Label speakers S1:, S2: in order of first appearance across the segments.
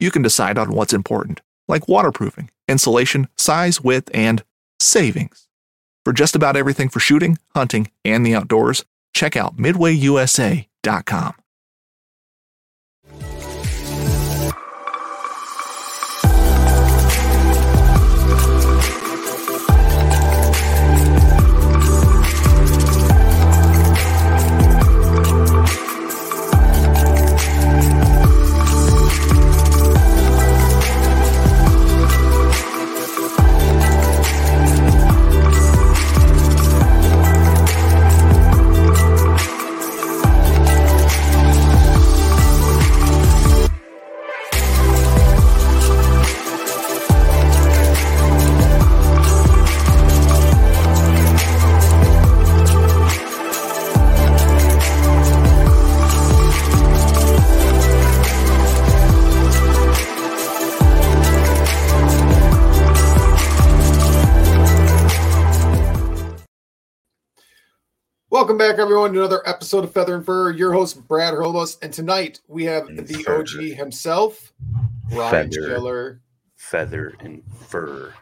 S1: you can decide on what's important, like waterproofing, insulation, size, width, and savings. For just about everything for shooting, hunting, and the outdoors, check out midwayusa.com.
S2: Welcome back, everyone, to another episode of Feather and Fur. Your host, Brad Hurlebaus. And tonight we have
S3: And
S2: the
S3: fur.
S2: OG himself, Brian
S3: Feather.
S2: Schiller,
S3: feather and fur.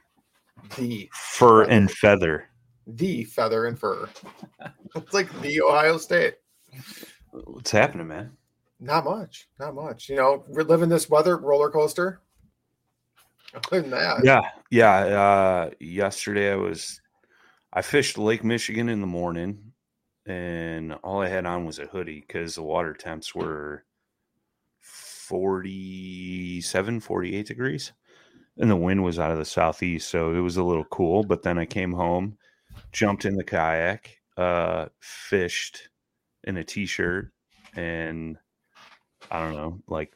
S2: the
S3: Fur and feather.
S2: the Feather and Fur. it's like the Ohio State.
S3: What's happening, man?
S2: Not much. Not much. You know, we're living this weather roller coaster. Other than that,
S3: Yeah, yeah. Uh, yesterday I was, I fished Lake Michigan in the morning, and all I had on was a hoodie because the water temps were 47, 48 degrees, and the wind was out of the southeast, so it was a little cool. But then I came home, jumped in the kayak, uh, fished in a t-shirt, and I don't know, like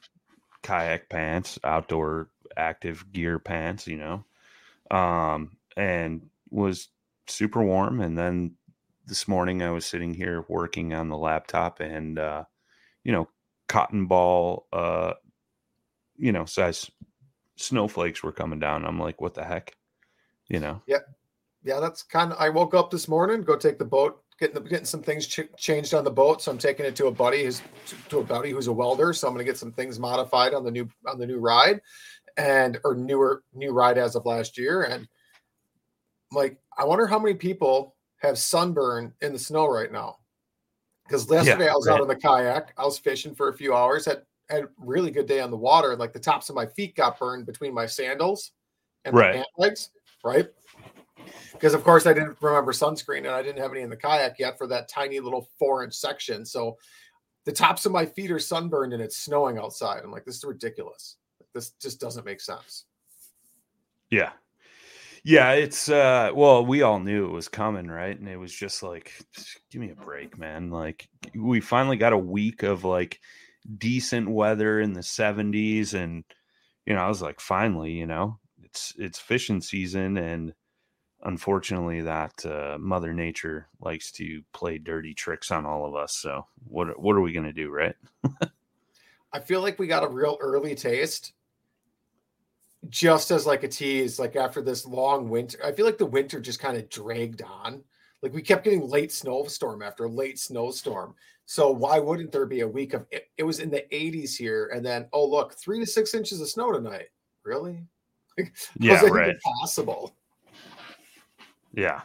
S3: kayak pants, outdoor active gear pants, you know, um, and was super warm. And then this morning I was sitting here working on the laptop and, uh, you know, cotton ball, uh, you know, size snowflakes were coming down. I'm like, what the heck? You know,
S2: yeah, Yeah, that's kind of. I woke up this morning, go take the boat, getting the, getting some things ch- changed on the boat. So I'm taking it to a buddy who's to a buddy who's a welder. So I'm going to get some things modified on the new on the new ride, and or newer new ride as of last year. And I'm like, I wonder how many people have sunburn in the snow right now. Because yesterday I was out on the kayak, I was fishing for a few hours, had had a really good day on the water. Like the tops of my feet got burned between my sandals and
S3: Right.
S2: my pant legs, right? Because of course I didn't remember sunscreen and I didn't have any in the kayak yet for that tiny little four inch section. So the tops of my feet are sunburned and it's snowing outside. I'm like, this is ridiculous. This just doesn't make sense.
S3: Yeah. Yeah, it's uh well, we all knew it was coming, right? And it was just like give me a break, man. Like we finally got a week of like decent weather in the 70s and you know, I was like finally, you know, it's it's fishing season and unfortunately that uh mother nature likes to play dirty tricks on all of us. So what what are we going to do, right?
S2: I feel like we got a real early taste just as like a tease, like after this long winter, I feel like the winter just kind of dragged on. Like we kept getting late snowstorm after late snowstorm. So why wouldn't there be a week of it, it was in the 80s here and then oh look, three to six inches of snow tonight. Really? Like,
S3: Yeah, right.
S2: Possible.
S3: Yeah.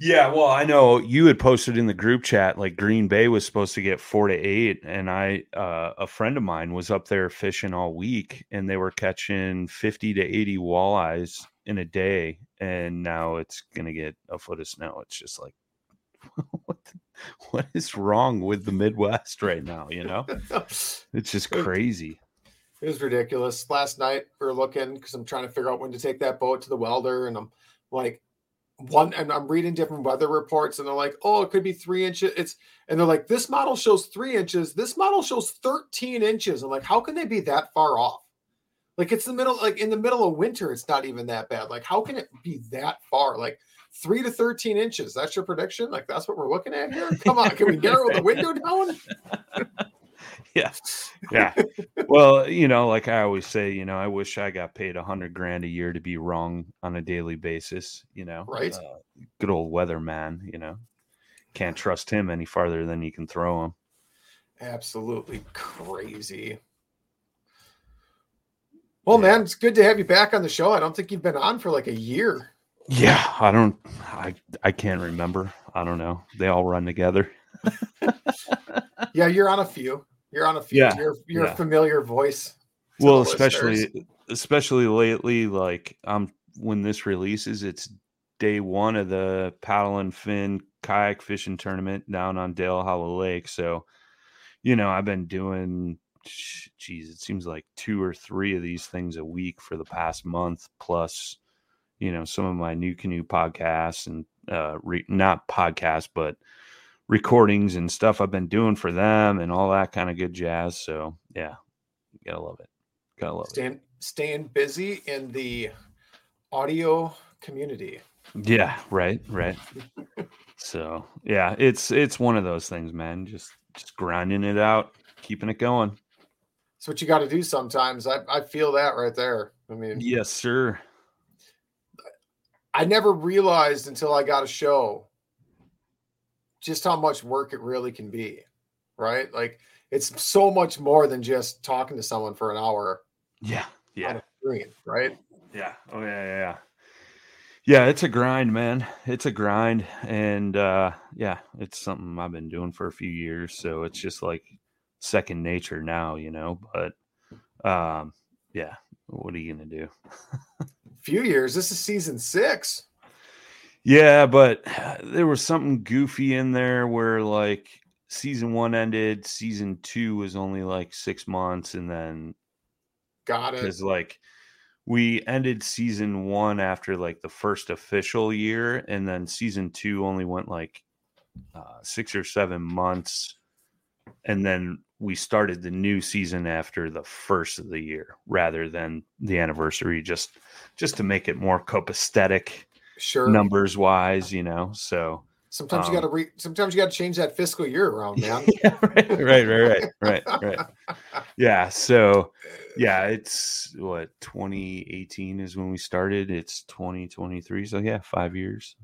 S3: Yeah, well, I know you had posted in the group chat like Green Bay was supposed to get 4 to 8 and I uh, a friend of mine was up there fishing all week and they were catching 50 to 80 walleyes in a day and now it's going to get a foot of snow. It's just like what the- what is wrong with the Midwest right now, you know? It's just crazy.
S2: It was ridiculous. Last night we are looking because I'm trying to figure out when to take that boat to the welder, and I'm like, one, and I'm reading different weather reports, and they're like, oh, it could be three inches. It's and they're like, this model shows three inches. This model shows 13 inches. I'm like, how can they be that far off? Like it's the middle, like in the middle of winter, it's not even that bad. Like, how can it be that far? Like three to 13 inches. That's your prediction? Like that's what we're looking at here? Come on, can we narrow the window down?
S3: yeah yeah well you know like i always say you know i wish i got paid a hundred grand a year to be wrong on a daily basis you know
S2: Right.
S3: uh, good old weatherman you know can't trust him any farther than you can throw him
S2: Absolutely crazy. Well,
S3: Yeah.
S2: man, it's good to have you back on the show. I don't think you've been on for like a year.
S3: yeah i don't i i can't remember i don't know they all run together
S2: Yeah, you're on a few. You're on a few.
S3: Yeah,
S2: You're you're
S3: yeah.
S2: a familiar voice.
S3: well
S2: the listeners.
S3: especially especially lately like um when this releases it's day one of the paddle and fin kayak fishing tournament down on dale hollow lake so you know i've been doing sh- geez it seems like two or three of these things a week for the past month plus you know some of my new canoe podcasts and uh re- not podcasts but recordings and stuff i've been doing for them and all that kind of good jazz so yeah gotta love it gotta love it
S2: staying staying busy in the audio community.
S3: yeah right right so yeah it's it's one of those things man just just grinding it out keeping it going
S2: It's what you got to do sometimes. I, I feel that right there. I mean,
S3: yes sir
S2: I never realized until I got a show just how much work it really can be. Right? Like it's so much more than just talking to someone for an hour
S3: yeah yeah
S2: screen, right?
S3: yeah oh yeah yeah yeah yeah it's a grind man it's a grind and uh yeah it's something i've been doing for a few years so it's just like second nature now you know but um yeah what are you gonna do
S2: Few years. This is season six.
S3: Yeah, but there was something goofy in there where like season one ended, season two was only like six months, and then
S2: Got it.
S3: because like we ended season one after like the first official year, and then season two only went like uh, six or seven months, and then we started the new season after the first of the year rather than the anniversary, just just to make it more copacetic
S2: Sure.
S3: numbers wise, you know. So
S2: Sometimes you
S3: Um,
S2: got to re. Sometimes you got to change that fiscal year around, man.
S3: yeah, right, right, right, right, right, right. Yeah. So yeah, it's what 2018 is when we started. It's 2023. So yeah, five years.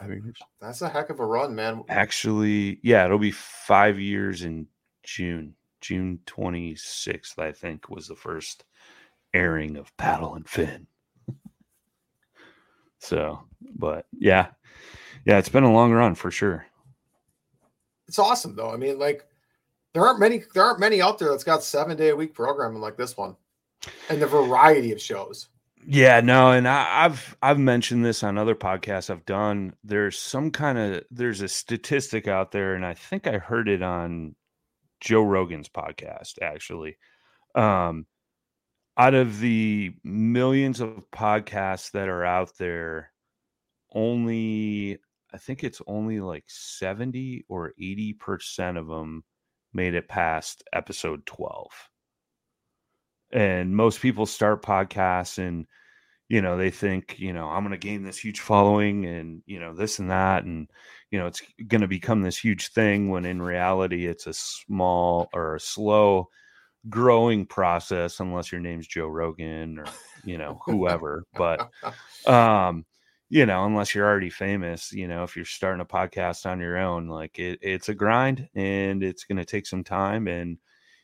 S3: Five years.
S2: That's a heck of a run, man.
S3: Actually, yeah, it'll be five years in June. June 26th, I think, was the first airing of Paddle and Fin. So, but yeah, yeah, it's been a long run for sure.
S2: It's awesome though. I mean, like there aren't many. There aren't many out there that's got seven day a week programming like this one, and the variety of shows.
S3: Yeah, no, and I, I've I've mentioned this on other podcasts I've done. There's some kind of there's a statistic out there, and I think I heard it on Joe Rogan's podcast actually. Um, out of the millions of podcasts that are out there, only I think it's only like seventy or eighty percent of them made it past episode twelve. And most people start podcasts and you know they think you know i'm going to gain this huge following and you know this and that and you know it's going to become this huge thing when in reality it's a small or a slow growing process unless your name's Joe Rogan or you know whoever. but um, you know, unless you're already famous, you know, if you're starting a podcast on your own, like it, it's a grind and it's going to take some time and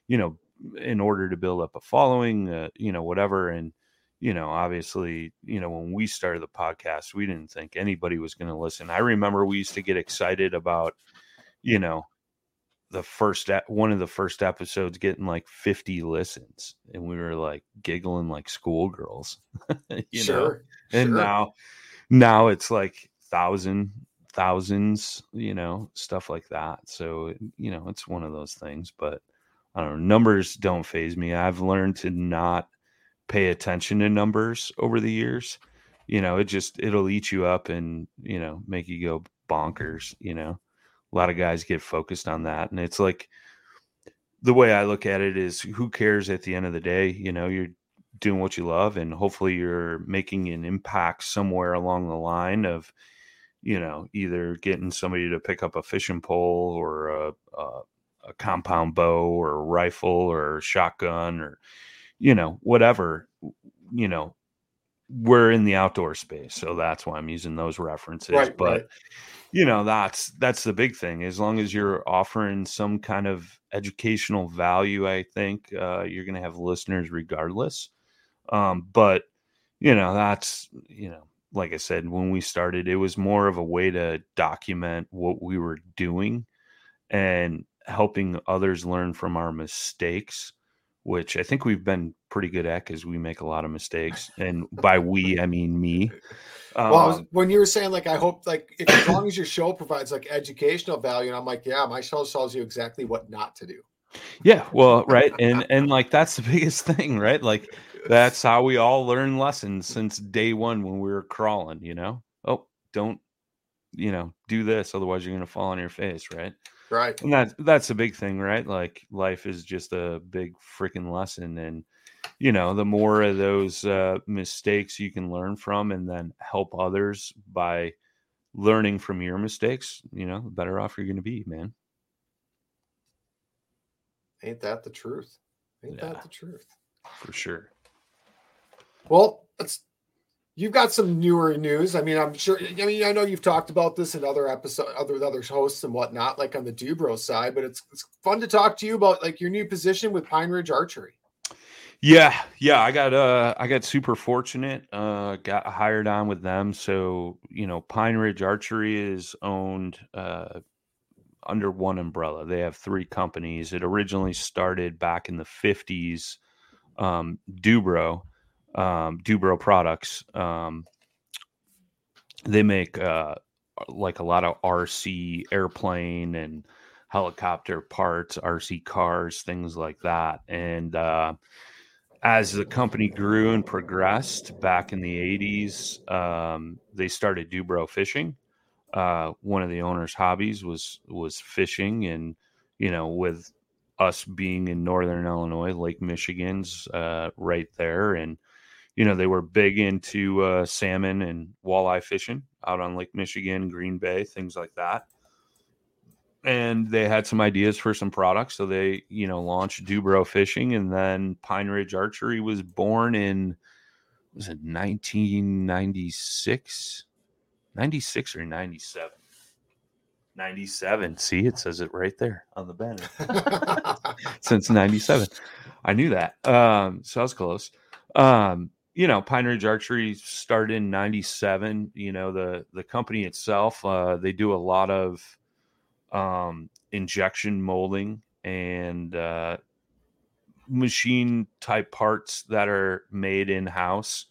S3: you know, in order to build up a following, uh, you know, whatever and you know, obviously, you know, when we started the podcast, we didn't think anybody was going to listen. I remember we used to get excited about, you know, the first one of the first episodes getting like 50 listens and we were like giggling like schoolgirls you sure, know and sure. now now it's like thousand thousands you know stuff like that. So you know it's one of those things but i don't know numbers don't faze me. I've learned to not pay attention to numbers over the years. You know it just it'll eat you up and you know make you go bonkers you know a lot of guys get focused on that and it's like the way i look at it is who cares at the end of the day you know you're doing what you love and hopefully you're making an impact somewhere along the line of you know either getting somebody to pick up a fishing pole or a, a, a compound bow or a rifle or a shotgun or you know whatever you know we're in the outdoor space so that's why i'm using those references right, but right. you know that's that's the big thing as long as you're offering some kind of educational value i think uh, you're going to have listeners regardless um, but you know that's you know like i said when we started it was more of a way to document what we were doing and helping others learn from our mistakes which i think we've been pretty good at because we make a lot of mistakes and by we i mean me
S2: well, um, when you were saying like, I hope like if, as long as your show provides like educational value, and I'm like, yeah, my show tells you exactly what not to do.
S3: Yeah, well, right, and and like that's the biggest thing, right? Like that's how we all learn lessons since day one when we were crawling. You know, oh, don't you know do this, otherwise you're gonna fall on your face, right?
S2: Right,
S3: and that that's a big thing, right? Like life is just a big freaking lesson, and you know, the more of those uh, mistakes you can learn from and then help others by learning from your mistakes, you know, the better off you're going to be, man.
S2: Ain't that the truth? Ain't yeah, that the truth?
S3: For sure.
S2: Well, let's you've got some newer news. I mean, I'm sure. I mean, I know you've talked about this in other episodes, other other hosts and whatnot, like on the Du-Bro side. But it's it's fun to talk to you about like your new position with Pine Ridge Archery.
S3: Yeah, yeah, I got uh I got super fortunate. Uh got hired on with them. So, you know, Pine Ridge Archery is owned uh under one umbrella. They have three companies. It originally started back in the 50s. Um Du-Bro, um Du-Bro products. Um they make uh like a lot of RC airplane and helicopter parts, RC cars, things like that. And uh as the company grew and progressed back in the 80s, um, they started Du-Bro fishing. Uh, one of the owner's hobbies was was fishing, and you know, with us being in northern Illinois, Lake Michigan's uh, right there, and you know, they were big into uh, salmon and walleye fishing out on Lake Michigan, Green Bay, things like that and they had some ideas for some products. So they, you know, launched Du-Bro Fishing, and then Pine Ridge Archery was born in was it 1996, 96 or 97. 97. See, it says it right there on the banner. Since 97. I knew that. Um, so I was close. Um, you know, Pine Ridge Archery started in 97. You know, the the company itself, uh, they do a lot of um, injection molding and uh, machine type parts that are made in house.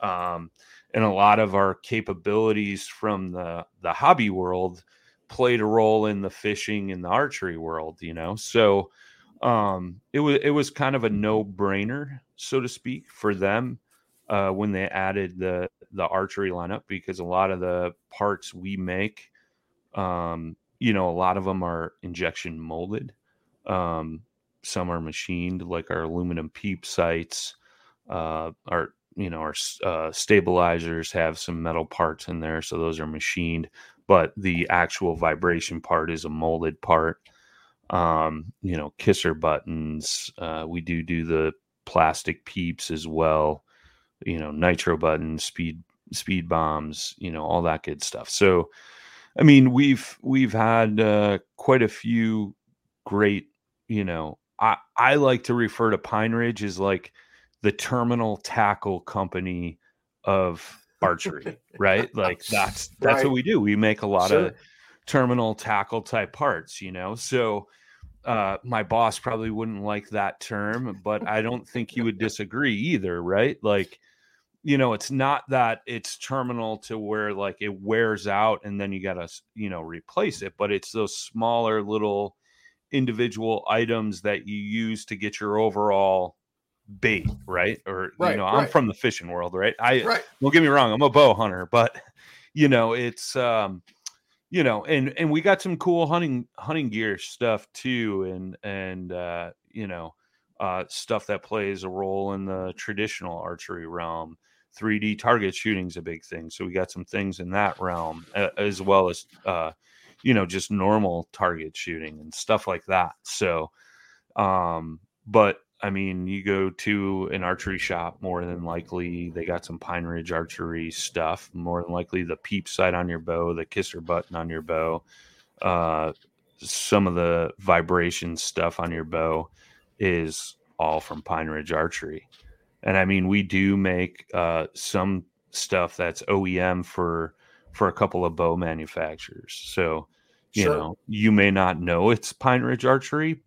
S3: Um, and a lot of our capabilities from the, the hobby world played a role in the fishing and the archery world, you know? So um, it was, it was kind of a no brainer, so to speak, for them. Uh, when they added the the archery lineup because a lot of the parts we make um, you know, a lot of them are injection molded. Um, some are machined, like our aluminum peep sights. Uh, our you know our uh, stabilizers have some metal parts in there, so those are machined. But the actual vibration part is a molded part. um, you know, kisser buttons. Uh, we do do the plastic peeps as well. You know, nitro buttons, speed speed bombs. You know, all that good stuff. So, I mean, we've we've had uh, quite a few great. You know, I I like to refer to Pine Ridge as like the terminal tackle company of archery, right? Like that's that's right. what we do. We make a lot sure. of terminal tackle type parts, you know. So uh, my boss probably wouldn't like that term, but I don't think he would disagree either, right? Like, you know, it's not that it's terminal to where like it wears out and then you got to, you know, replace it, but it's those smaller little individual items that you use to get your overall bait, right? Or right, you know, I'm from the fishing world, right? I right. don't get me wrong, I'm a bow hunter, but you know, it's um you know, and and we got some cool hunting hunting gear stuff too, and and uh, you know, uh, stuff that plays a role in the traditional archery realm. 3D target shooting is a big thing, so we got some things in that realm as well as uh, you know just normal target shooting and stuff like that. So, um, but I mean, you go to an archery shop, more than likely they got some Pine Ridge archery stuff. More than likely, the peep sight on your bow, the kisser button on your bow, uh, some of the vibration stuff on your bow is all from Pine Ridge Archery. And I mean, we do make uh, some stuff that's OEM for for a couple of bow manufacturers. So, you sure. know, you may not know it's Pine Ridge Archery,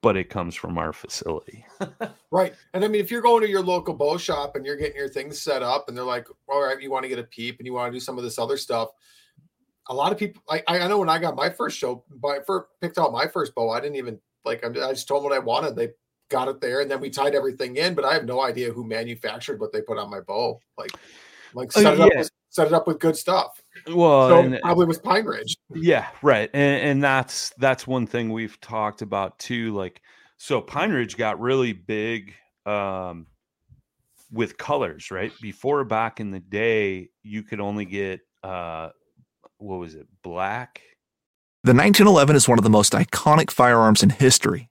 S3: but it comes from our facility.
S2: right. And I mean, if you're going to your local bow shop and you're getting your things set up and they're like, all right, you want to get a peep and you want to do some of this other stuff. A lot of people, I, I know when I got my first show, by first picked out my first bow, I didn't even like, I just told them what I wanted. They got it there and then we tied everything in, but I have no idea who manufactured what they put on my bow. Like, like oh, set, it, up with, set it up with good stuff.
S3: Well,
S2: so and, probably with Pine Ridge.
S3: Yeah, right. And, and that's that's one thing we've talked about too. Like, so Pine Ridge got really big um, with colors, right? Before back in the day, you could only get uh, what was it, black.
S1: The 1911 is one of the most iconic firearms in history.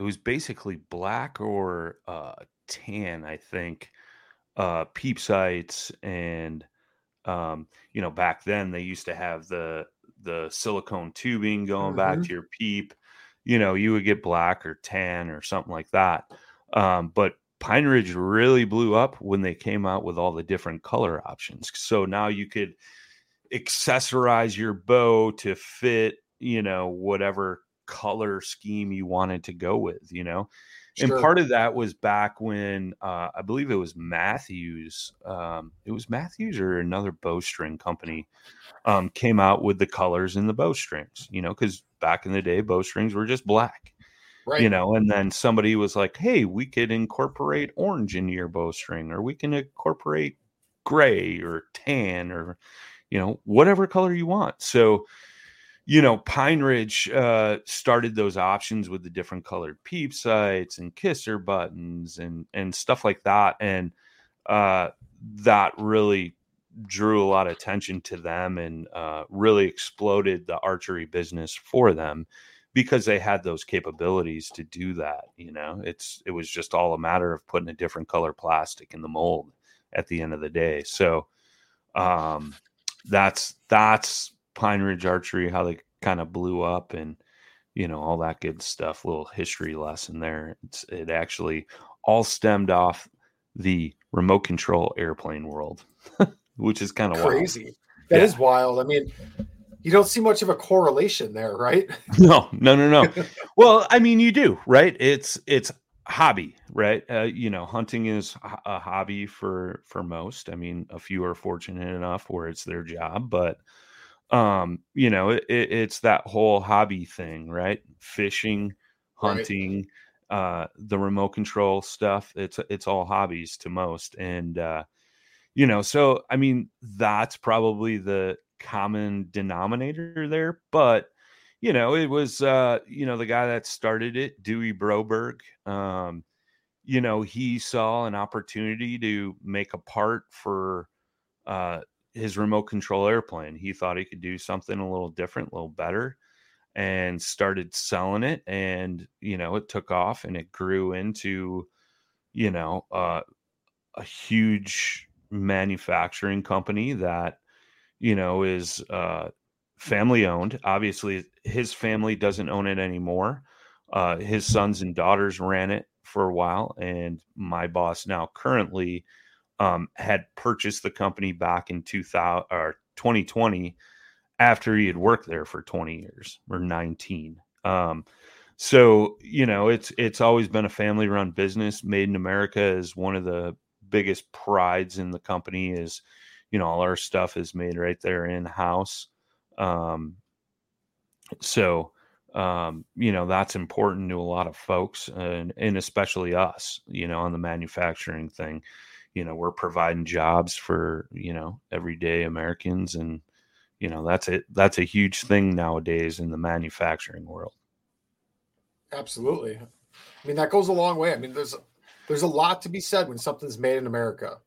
S3: It was basically black or uh, tan, I think, uh, peep sights and um, you know back then they used to have the the silicone tubing going mm-hmm. back to your peep you know you would get black or tan or something like that um, but pine ridge really blew up when they came out with all the different color options so now you could accessorize your bow to fit you know whatever color scheme you wanted to go with you know Sure. And part of that was back when uh, I believe it was Mathews, Um, it was Mathews or another bowstring company um, came out with the colors in the bowstrings. You know, because back in the day, bowstrings were just black. Right. You know, and then somebody was like, "Hey, we could incorporate orange into your bowstring, or we can incorporate gray or tan, or you know, whatever color you want." So you know, Pine Ridge uh, started those options with the different colored peep sights and kisser buttons and and stuff like that, and uh, that really drew a lot of attention to them and uh, really exploded the archery business for them because they had those capabilities to do that. You know, it's it was just all a matter of putting a different color plastic in the mold at the end of the day. So um, that's that's Pine Ridge Archery, how they kind of blew up and you know all that good stuff little history lesson there it's, it actually all stemmed off the remote control airplane world, which is kind of
S2: crazy. That yeah. is wild. I mean, you don't see much of a correlation there, right?
S3: No, no, no, no. well, I mean, you do, right? It's it's hobby, right? Uh, you know, hunting is a hobby for for most. I mean, a few are fortunate enough where it's their job, but um, you know, it, it's that whole hobby thing, right? Fishing, hunting, right. uh, the remote control stuff. It's it's all hobbies to most, and uh, you know, so I mean, that's probably the common denominator there, but you know, it was uh, you know, the guy that started it, Dewey Broberg. Um, you know, he saw an opportunity to make a part for uh his remote control airplane. He thought he could do something a little different, a little better, and started selling it. And you know, it took off and it grew into, you know, uh, a huge manufacturing company that, you know, is uh, family owned. Obviously, his family doesn't own it anymore. Uh, his sons and daughters ran it for a while, and my boss now currently um, had purchased the company back in 2000 or 2020 after he had worked there for 20 years or 19. Um, so you know, it's it's always been a family run business. Made in America is one of the biggest prides in the company. Is you know all our stuff is made right there in house. Um, so um, you know that's important to a lot of folks and, and especially us you know on the manufacturing thing you know we're providing jobs for you know everyday americans and you know that's it that's a huge thing nowadays in the manufacturing world.
S2: Absolutely. I mean that goes a long way. I mean there's there's a lot to be said when something's made in america.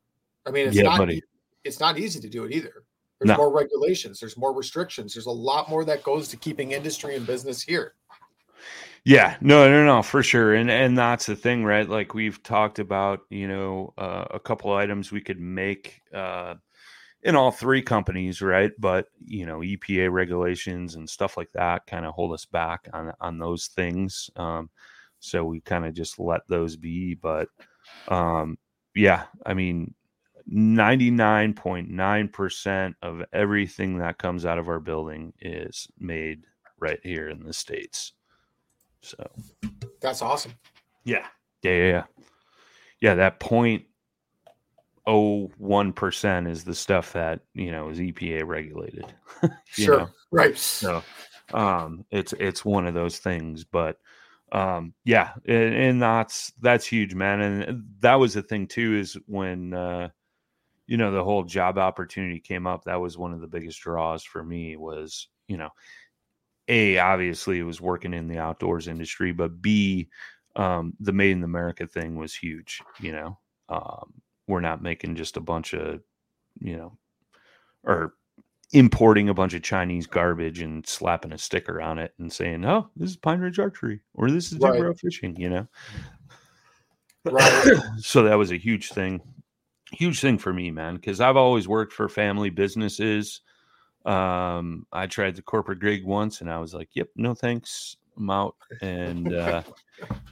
S2: I mean it's yeah, not buddy. it's not easy to do it either. There's no. more regulations there's more restrictions there's a lot more that goes to keeping industry and business here
S3: yeah, no, no, no, for sure, and and that's the thing, right? Like we've talked about, you know, uh, a couple items we could make uh, in all three companies, right? But you know, EPA regulations and stuff like that kind of hold us back on on those things. Um, so we kind of just let those be. But um, yeah, I mean, ninety nine point nine percent of everything that comes out of our building is made right here in the states. So
S2: that's awesome.
S3: Yeah. Yeah. Yeah. Yeah. yeah that point oh one percent is the stuff that you know is EPA regulated.
S2: sure.
S3: Know?
S2: Right.
S3: So um it's it's one of those things. But um yeah, and, and that's that's huge, man. And that was the thing too, is when uh you know the whole job opportunity came up, that was one of the biggest draws for me was, you know, a obviously it was working in the outdoors industry, but B um, the made in America thing was huge. You know, um, we're not making just a bunch of you know or importing a bunch of Chinese garbage and slapping a sticker on it and saying, "Oh, this is Pine Ridge Archery" or "This is right. Du-Bro Fishing," you know. Right. so that was a huge thing, huge thing for me, man, because I've always worked for family businesses. Um, I tried the corporate gig once and I was like, yep, no thanks. I'm out. And, uh,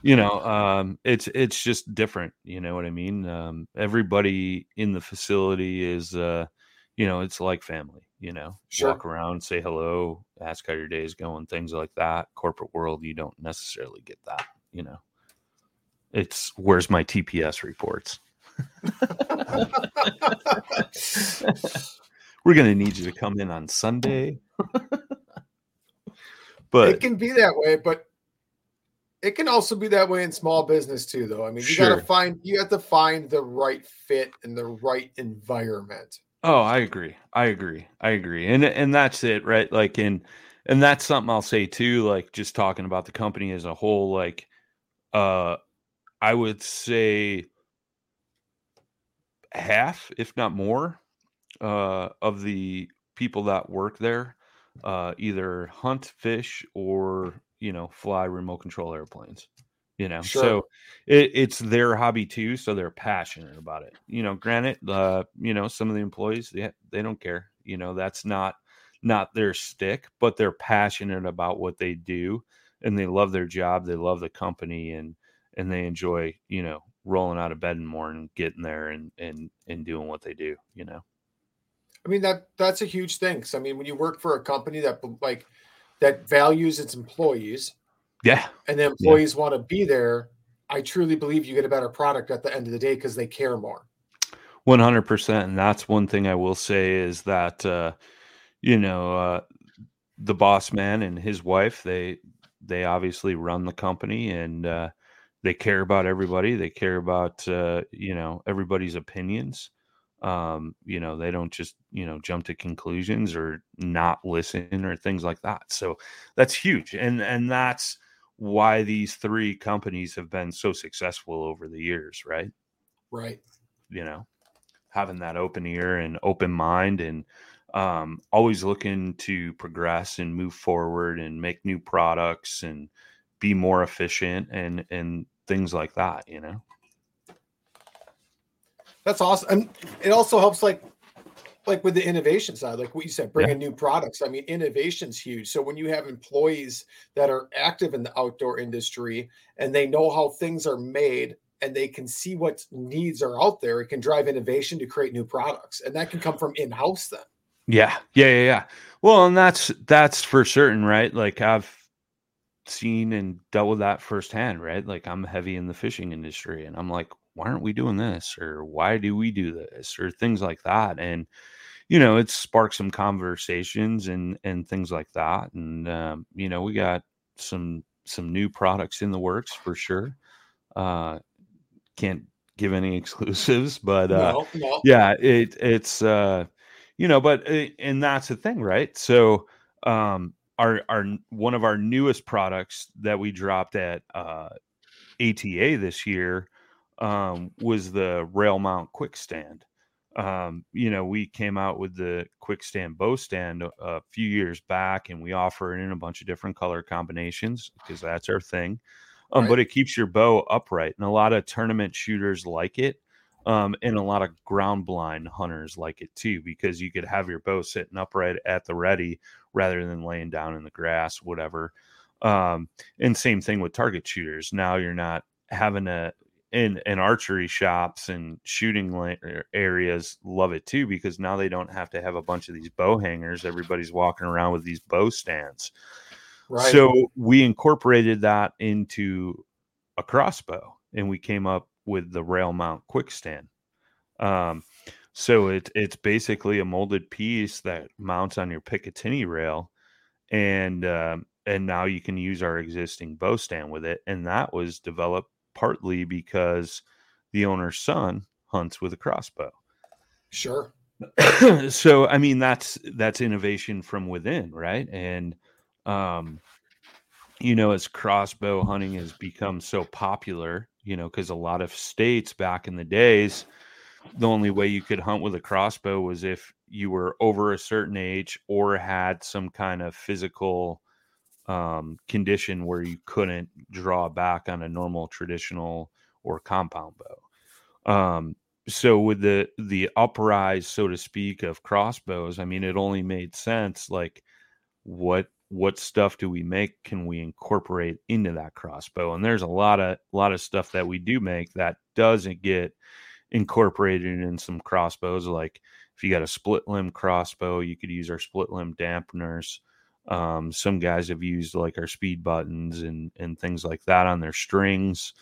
S3: you know, um, it's, it's just different. You know what I mean? Um, everybody in the facility is, uh, you know, it's like family, you know, sure. walk around, say hello, ask how your day is going, things like that. Corporate world, you don't necessarily get that, you know, it's where's my TPS reports? we're going to need you to come in on Sunday.
S2: but it can be that way, but it can also be that way in small business too, though. I mean, you sure. got to find, you have to find the right fit and the right environment.
S3: Oh, I agree. I agree. I agree. And, and that's it, right? Like, in, and that's something I'll say too, like just talking about the company as a whole, like, uh, I would say half, if not more, uh, of the people that work there uh, either hunt, fish, or you know, fly remote control airplanes. You know, sure. so it, it's their hobby too, so they're passionate about it. You know, granted, uh, you know, some of the employees they they don't care. You know, that's not not their stick, but they're passionate about what they do and they love their job, they love the company, and and they enjoy you know rolling out of bed in the morning, getting there and and and doing what they do, you know.
S2: I mean that that's a huge thing. So I mean, when you work for a company that like that values its employees,
S3: yeah,
S2: and the employees yeah. want to be there, I truly believe you get a better product at the end of the day because they care more.
S3: One hundred percent, and that's one thing I will say is that uh, you know uh, the boss man and his wife they they obviously run the company and uh, they care about everybody. They care about uh, you know everybody's opinions um, you know they don't just you know jump to conclusions or not listen or things like that. So that's huge and and that's why these three companies have been so successful over the years right?
S2: Right.
S3: You know having that open ear and open mind and um, always looking to progress and move forward and make new products and be more efficient and and things like that you know
S2: that's awesome. And it also helps like like with the innovation side, like what you said, bringing yeah. new products. I mean, innovation's huge. So when you have employees that are active in the outdoor industry and they know how things are made and they can see what needs are out there, it can drive innovation to create new products. And that can come from in-house then.
S3: Yeah. Yeah. Yeah. Yeah. Well, and that's that's for certain, right? Like I've seen and dealt with that firsthand, right? Like I'm heavy in the fishing industry and I'm like, why aren't we doing this? Or why do we do this? Or things like that. And you know it sparked some conversations and and things like that. And um, you know we got some some new products in the works for sure. Uh can't give any exclusives but uh no, no. yeah it it's uh you know but eh, and that's the thing right? So um our our one of our newest products that we dropped at uh ATA this year um, was the rail mount quick stand. Um, you know, we came out with the quick stand bow stand a, a, few years back, and we offer it in a bunch of different color combinations because that's our thing. Um, right. But it keeps your bow upright, and a lot of tournament shooters like it, um, and a lot of ground blind hunters like it too because you could have your bow sitting upright at the ready rather than laying down in the grass, whatever. Um, and same thing with target shooters. Now you're not having to in in archery shops and shooting er, areas love it too because now they don't have to have a bunch of these bow hangers. Everybody's walking around with these bow stands. Right. So we incorporated that into a crossbow and we came up with the rail mount quick stand um, so it, it's basically a molded piece that mounts on your picatinny rail and um, and now you can use our existing bow stand with it and that was developed partly because the owner's son hunts with a crossbow.
S2: Sure.
S3: so I mean that's that's innovation from within, right? And um you know as crossbow hunting has become so popular, you know, cuz a lot of states back in the days the only way you could hunt with a crossbow was if you were over a certain age or had some kind of physical um, condition where you couldn't draw back on a normal traditional or compound bow. Um, so with the the uprise, so to speak, of crossbows, I mean, it only made sense. Like, what what stuff do we make? Can we incorporate into that crossbow? And there's a lot of a lot of stuff that we do make that doesn't get incorporated in some crossbows. Like if you got a split limb crossbow, you could use our split limb dampeners. Um, some guys have used like our speed buttons and and things like that on their strings.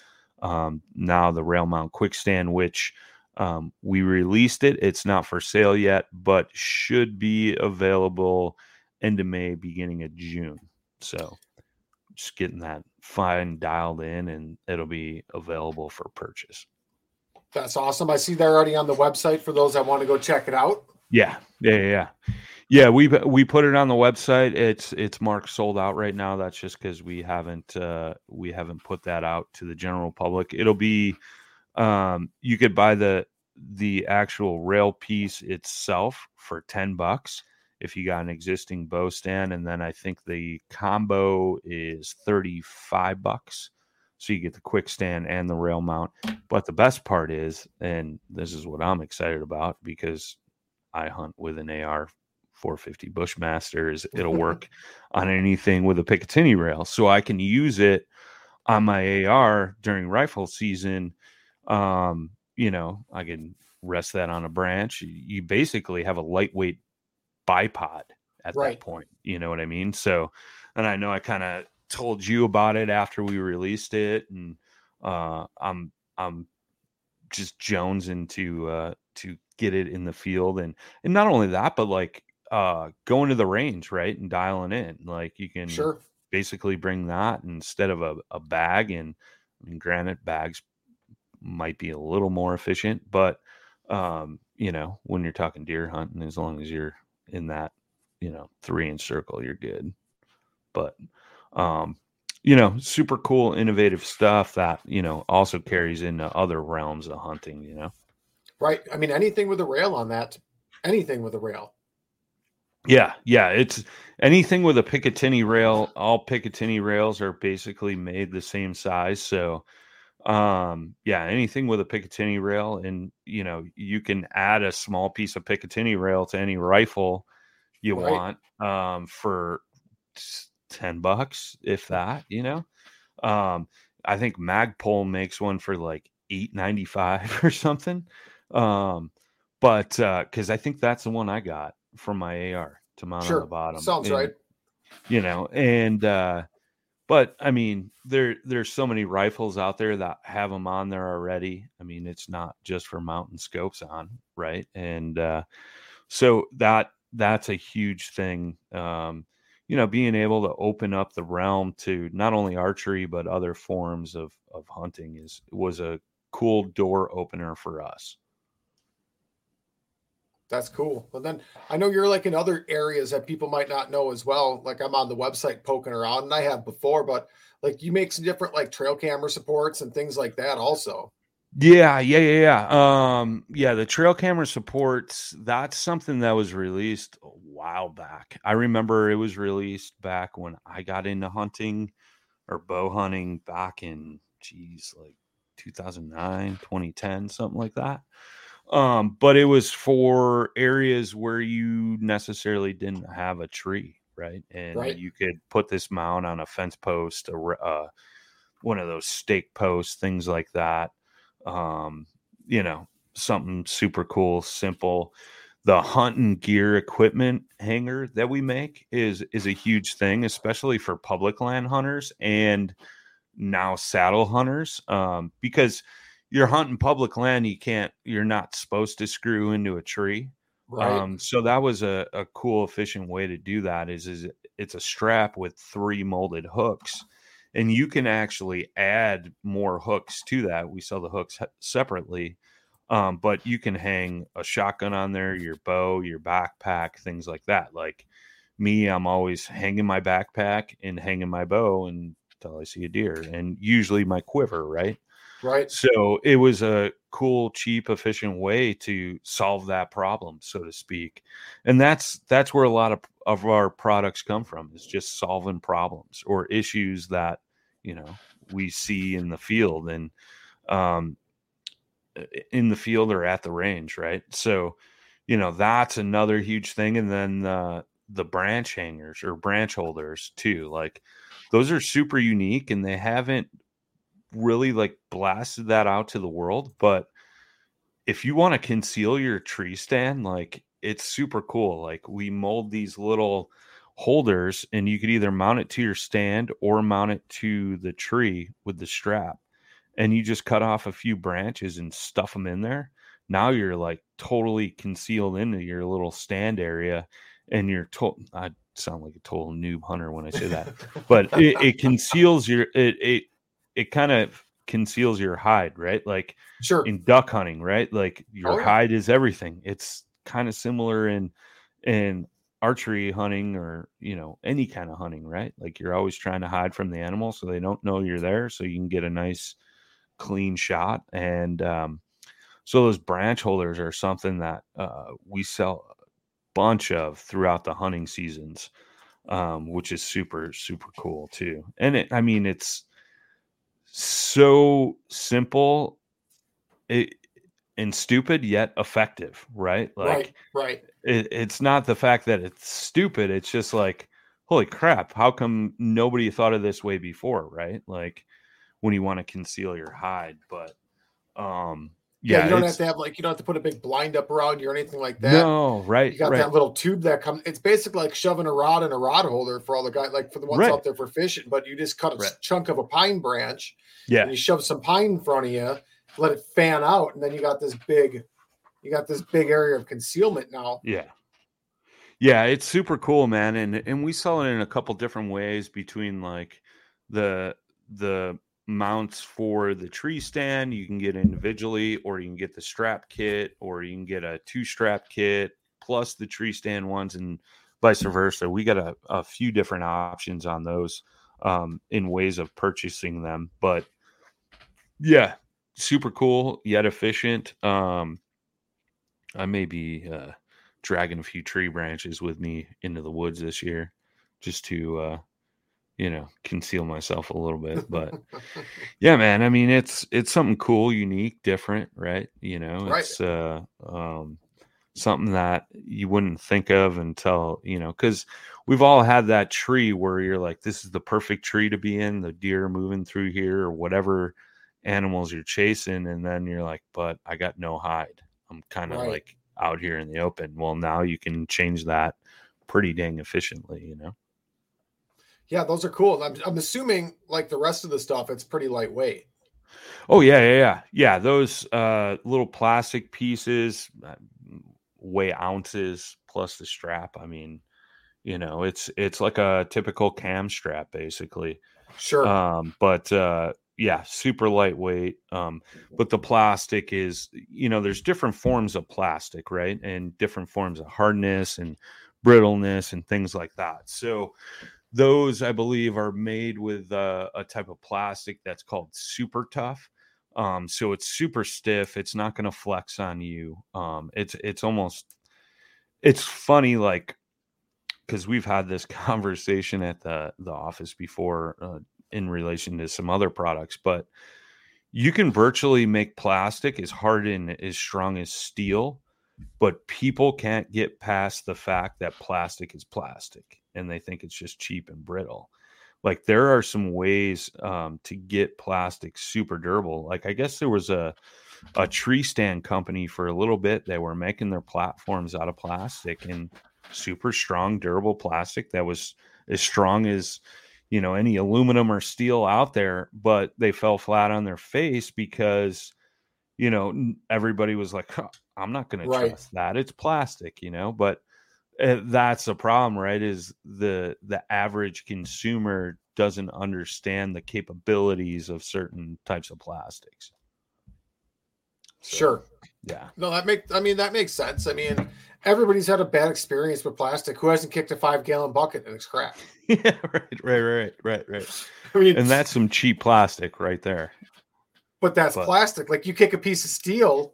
S3: Um, now the rail mount quick stand, which um, we released it. It's not for sale yet, but should be available end of May, beginning of June. So just getting that fine dialed in and it'll be available for purchase.
S2: That's awesome. I see they're already on the website for those that want to go check it out.
S3: Yeah. Yeah. Yeah. Yeah, we we put it on the website. It's it's marked sold out right now. That's just because we haven't uh, we haven't put that out to the general public. It'll be um, you could buy the the actual rail piece itself for ten bucks if you got an existing bow stand, and then I think the combo is thirty five bucks. So you get the quick stand and the rail mount. But the best part is, and this is what I'm excited about because I hunt with an AR 450 Bushmasters. It'll work on anything with a Picatinny rail. So I can use it on my AR during rifle season um, you know, I can rest that on a branch. You basically have a lightweight bipod at
S2: Right.
S3: that point. You know what I mean? So, and I know I kind of told you about it after we released it, and uh, I'm I'm just jonesing to uh, to get it in the field, and and not only that, but like uh, going to the range, right, and dialing in. Like you can
S2: Sure.
S3: basically bring that instead of a, a bag and I mean, granted bags might be a little more efficient but um you know when you're talking deer hunting as long as you're in that you know three inch circle you're good but um you know super cool innovative stuff that you know also carries into other realms of hunting you know
S2: Right. I mean, anything with a rail on that, anything with a rail.
S3: Yeah, yeah. It's anything with a Picatinny rail. All Picatinny rails are basically made the same size. So, um, yeah, anything with a Picatinny rail, and you know, you can add a small piece of Picatinny rail to any rifle you
S2: Right.
S3: want um, for ten bucks, if that. You know, um, I think Magpul makes one for like eight ninety five or something. Um, but because I think that's the one I got from my AR to mount on
S2: Sure.
S3: the bottom.
S2: Sounds
S3: and,
S2: right.
S3: You know, and uh, but I mean, there there's so many rifles out there that have them on there already. I mean, it's not just for mountain scopes on, right? And uh, so that that's a huge thing. Um, you know, being able to open up the realm to not only archery but other forms of of hunting is was a cool door opener for us.
S2: That's cool. But then I know you're like in other areas that people might not know as well. Like I'm on the website poking around and I have before, but like you make some different like trail camera supports and things like that also.
S3: Yeah, yeah, yeah, yeah. Um, yeah, the trail camera supports. That's something that was released a while back. I remember it was released back when I got into hunting or bow hunting back in, geez, like 2009, 2010, something like that. Um, but it was for areas where you necessarily didn't have a tree, right? And
S2: Right.
S3: you could put this mount on a fence post, a, uh, one of those stake posts, things like that um, you know, something super cool, simple. The hunting gear equipment hanger that we make is is a huge thing, especially for public land hunters and now saddle hunters. Um, because you're hunting public land, you can't, you're not supposed to screw into a tree.
S2: Right.
S3: Um, so that was a, a cool, efficient way to do that. Is is it's a strap with three molded hooks, and you can actually add more hooks to that. We sell the hooks separately, um, but you can hang a shotgun on there, your bow, your backpack, things like that. Like me, I'm always hanging my backpack and hanging my bow until I see a deer, and usually my quiver, right?
S2: Right.
S3: So it was a cool, cheap, efficient way to solve that problem, so to speak. And that's that's where a lot of, of our products come from is just solving problems or issues that, you know, we see in the field and um in the field or at the range, right? So, you know, that's another huge thing. And then uh the branch hangers or branch holders too. Like those are super unique and they haven't really like blasted that out to the world but if you want to conceal your tree stand like it's super cool like we mold these little holders and you could either mount it to your stand or mount it to the tree with the strap and you just cut off a few branches and stuff them in there. Now you're like totally concealed into your little stand area and you're told i sound like a total noob hunter when i say that but it, it conceals your it it it kind of conceals your hide, right? Like
S2: sure.
S3: in duck hunting, right? Like your
S2: Oh, yeah.
S3: hide is everything. It's kind of similar in in archery hunting or you know any kind of hunting, right? Like you're always trying to hide from the animal so they don't know you're there, so you can get a nice clean shot. And um, so those branch holders are something that uh, we sell a bunch of throughout the hunting seasons, um, which is super super cool too. And it, I mean, it's so simple it, and stupid yet effective, right? Like
S2: right. Right.
S3: it, it's not the fact that it's stupid. It's just like, holy crap, how come nobody thought of this way before, right? Like when you want to conceal your hide. But Um,
S2: Yeah,
S3: yeah,
S2: you don't have to have like you don't have to put a big blind up around you or anything like that.
S3: no, right,
S2: You got
S3: right.
S2: that little tube that comes. It's basically like shoving a rod in a rod holder for all the guys, like for the ones
S3: Right.
S2: out there for fishing. But you just cut a
S3: Right.
S2: chunk of a pine branch
S3: yeah,
S2: and you shove some pine in front of you, let it fan out, and then you got this big, you got this big area of concealment now.
S3: Yeah. Yeah, it's super cool, man. And and we saw it in a couple different ways between like the the mounts for the tree stand you can get individually or you can get the strap kit or you can get a two strap kit plus the tree stand ones and vice versa. We got a, a few different options on those um, in ways of purchasing them but yeah super cool yet efficient. Um, i may be uh, dragging a few tree branches with me into the woods this year just to uh you know conceal myself a little bit but yeah man i mean it's it's something cool unique different right you know
S2: Right.
S3: it's uh um something that you wouldn't think of until you know because we've all had that tree where you're like this is the perfect tree to be in the deer moving through here or whatever animals you're chasing and then you're like but i got no hide i'm kind of
S2: Right.
S3: like out here in the open well now you can change that pretty dang efficiently you know
S2: Yeah, those are cool. I'm, I'm assuming like the rest of the stuff, it's pretty lightweight.
S3: Oh yeah, yeah, yeah, yeah. Those uh, little plastic pieces uh, weigh ounces plus the strap. I mean, you know, it's it's like a typical cam strap basically.
S2: Sure.
S3: Um, but uh, yeah, super lightweight. Um, but the plastic is, you know, there's different forms of plastic, right, and different forms of hardness and brittleness and things like that. So those I believe are made with uh, a type of plastic that's called super tough. Um, so it's super stiff. It's not going to flex on you. Um, it's it's almost it's funny like because we've had this conversation at the the office before uh, in relation to some other products, but you can virtually make plastic as hard and as strong as steel, but people can't get past the fact that plastic is plastic and they think it's just cheap and brittle. Like there are some ways um, to get plastic super durable. Like I guess there was a a tree stand company for a little bit. They were making their platforms out of plastic and super strong, durable plastic that was as strong as you know any aluminum or steel out there. But they fell flat on their face because you know everybody was like, "Huh, "I'm not going
S2: Right.
S3: to trust that. It's plastic," you know. But Eh, that's the problem, right? Is the the average consumer doesn't understand the capabilities of certain types of plastics. So,
S2: sure.
S3: Yeah.
S2: No, that make I mean that makes sense. I mean, everybody's had a bad experience with plastic. Who hasn't kicked a five gallon bucket and it's cracked?
S3: yeah. Right. Right. Right. Right. Right.
S2: I mean,
S3: And that's some cheap plastic right there.
S2: but that's
S3: but-
S2: plastic. Like you kick a piece of steel,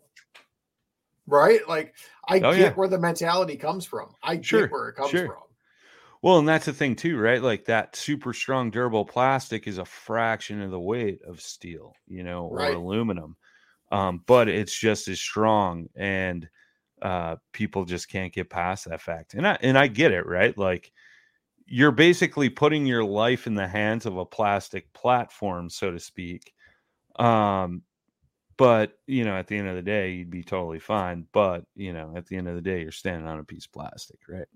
S2: right? Like I
S3: Oh,
S2: get
S3: yeah.
S2: where the mentality comes from. I
S3: Sure,
S2: get where it comes
S3: sure.
S2: from.
S3: Well, and that's the thing too, right? Like that super strong durable plastic is a fraction of the weight of steel, you know, or
S2: Right.
S3: aluminum. Um, but it's just as strong and uh people just can't get past that fact. And I and I get it, right? Like you're basically putting your life in the hands of a plastic platform, so to speak. Um but you know, at the end of the day, you'd be totally fine. But you know, at the end of the day, you're standing on a piece of plastic, right?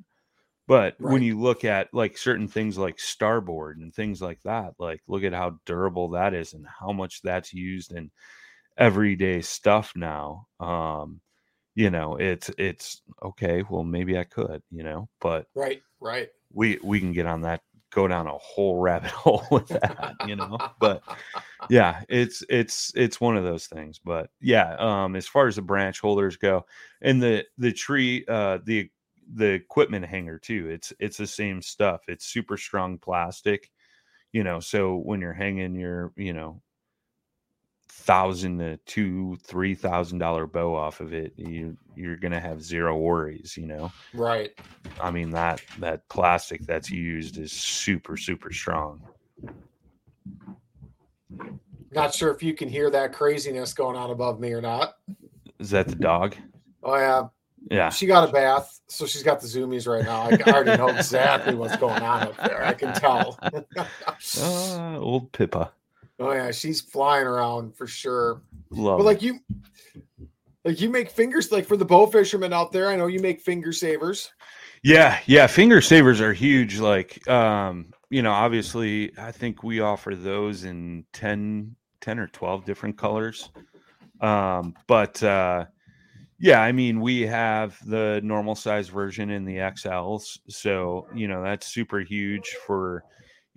S3: But when you look at like certain things like starboard and things like that, like look at how durable that is and how much that's used in everyday stuff now. Um, you know, it's it's okay, well maybe I could, you know, but
S2: Right, right.
S3: we we can get on that go down a whole rabbit hole with that, you know. But yeah, it's it's it's one of those things. But yeah, um, as far as the branch holders go, and the the tree, uh, the the equipment hanger too. It's it's the same stuff. It's super strong plastic, you know. So when you're hanging your, you know, thousand to two three thousand dollar bow off of it, you you're gonna have zero worries, you know.
S2: right.
S3: I mean that that plastic that's used is super super strong.
S2: Not sure if you can hear that craziness going on above me or not.
S3: Is that the dog?
S2: Oh yeah,
S3: Yeah.
S2: she got a bath, so she's got the zoomies right now. I I already know exactly what's going on up there. I can tell.
S3: Uh, old Pippa.
S2: Oh yeah, she's flying around for sure.
S3: Love
S2: but like you, like you make fingers like for the bow fishermen out there. I know you make finger savers.
S3: Yeah, yeah, finger savers are huge. Like, um, you know, obviously, I think we offer those in 10, 10 or 12 different colors. Um, but uh, yeah, I mean, we have the normal size version in the XLs. So, you know, that's super huge for,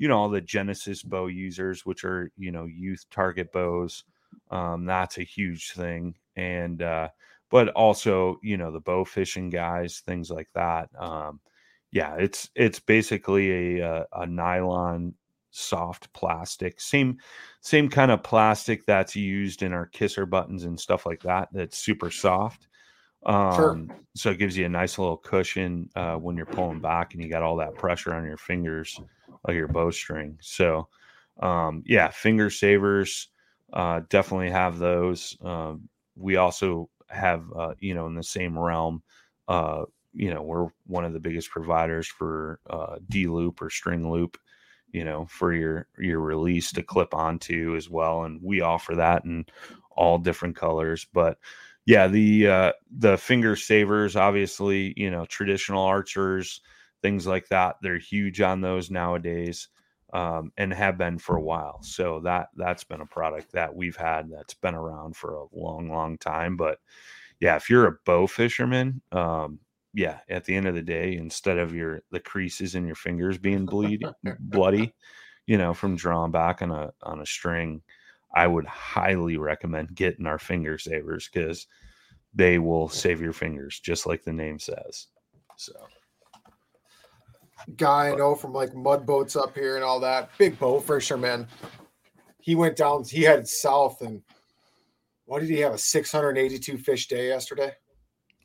S3: you know, all the Genesis bow users, which are, you know, youth target bows. Um, that's a huge thing. And, uh, but also you know the bow fishing guys things like that um yeah it's it's basically a a, a nylon soft plastic same same kind of plastic that's used in our kisser buttons and stuff like that that's super soft um
S2: Sure.
S3: so it gives you a nice little cushion uh when you're pulling back and you got all that pressure on your fingers of your bowstring. So um yeah finger savers uh definitely have those. Um we also have uh, you know in the same realm uh you know we're one of the biggest providers for uh d loop or string loop you know for your your release to clip onto as well. And we offer that in all different colors. But yeah the uh the finger savers obviously you know traditional archers things like that they're huge on those nowadays um, and have been for a while. So that that's been a product that we've had that's been around for a long long time but yeah, if you're a bow fisherman, um, yeah, at the end of the day, instead of your the creases in your fingers being bleed bloody, you know, from drawing back on a on a string, I would highly recommend getting our finger savers because they will save your fingers, just like the name says. So
S2: Guy I know from like mud boats up here and all that. Big bow fisherman. He went down. He headed south and what did he have? A 682 fish day yesterday.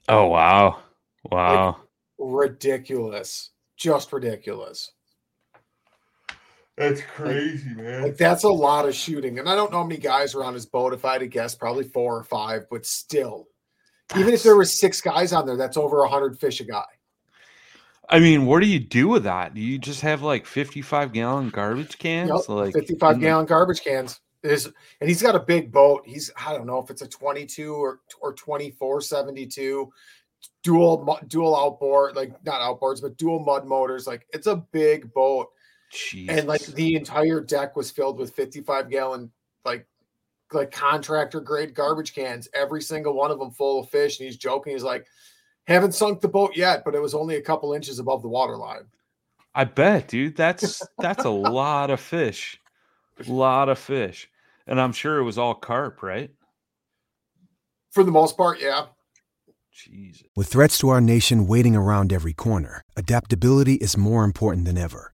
S3: Oh wow. Wow.
S2: Ridiculous. Just ridiculous.
S3: That's crazy, man.
S2: Like that's a lot of shooting. And I don't know how many guys were on his boat. If I had to guess, probably four or five, but still. Even if there were six guys on there, that's over hundred fish a guy.
S3: I mean, what do you do with that? Do you just have like 55 gallon garbage cans?
S2: Yep,
S3: like
S2: 55
S3: in the-
S2: gallon garbage cans. Is and he's got a big boat. He's I don't know if it's a 22 or or 24 72 dual dual outboard, like not outboards, but dual mud motors. Like it's a big boat. And like the entire deck was filled with 55 gallon like like contractor grade garbage cans, every single one of them full of fish. And he's joking, he's like, haven't sunk the boat yet, but it was only a couple inches above the water line.
S3: I bet, dude. That's that's a lot of fish. A lot of fish. And I'm sure it was all carp, right?
S2: For the most part, yeah.
S3: Jesus.
S4: With threats to our nation waiting around every corner, adaptability is more important than ever.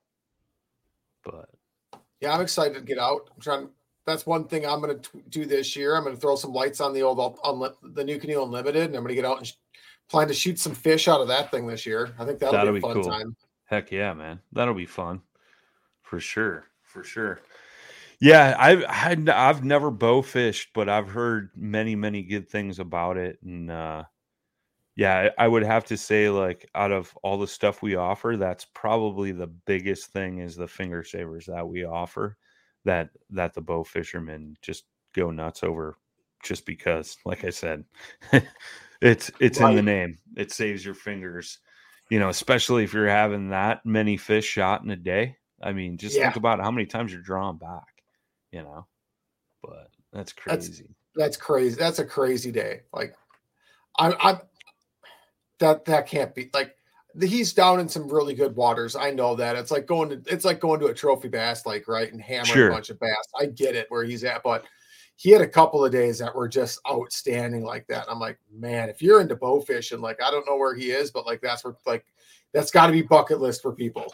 S3: But
S2: Yeah, I'm excited to get out. I'm trying. That's one thing I'm going to do this year. I'm going to throw some lights on the old unli- the new canoe unlimited, and I'm going to get out and sh- plan to shoot some fish out of that thing this year. I think that'll,
S3: That'll
S2: be a
S3: be
S2: fun
S3: cool.
S2: time.
S3: heck yeah, man. That'll be fun. For sure. For sure. Yeah, I've I've never bow fished, but I've heard many, many good things about it. And uh yeah, I would have to say, like, out of all the stuff we offer, that's probably the biggest thing is the finger savers that we offer that that the bow fishermen just go nuts over just because, like I said, it's it's in the name. It saves your fingers, you know, especially if you're having that many fish shot in a day. I mean, just think about how many times you're drawing back, you know. But that's
S2: That's-
S3: crazy.
S2: That's crazy. That's a crazy day. Like, I, I that that can't be like the, he's down in some really good waters. I know that. It's like going to it's like going to a trophy bass lake, right? And hammering
S3: Sure.
S2: a bunch of bass. I get it where he's at, but he had a couple of days that were just outstanding like that. I'm like, man, if you're into bow fishing, like I don't know where he is, but like that's where like that's got to be bucket list for people.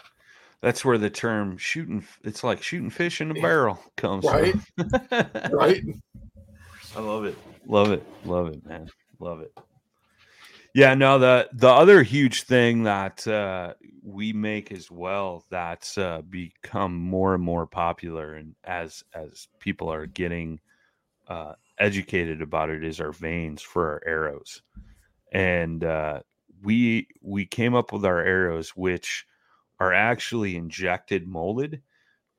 S3: that's where the term shooting it's like shooting fish in a barrel comes
S2: Right.
S3: from.
S2: right?
S3: I love it. Love it. Love it, man. Love it. Yeah, no, the the other huge thing that uh, we make as well that's uh, become more and more popular, and as as people are getting uh, educated about it, is our vanes for our arrows, and uh, we we came up with our arrows, which are actually injected molded,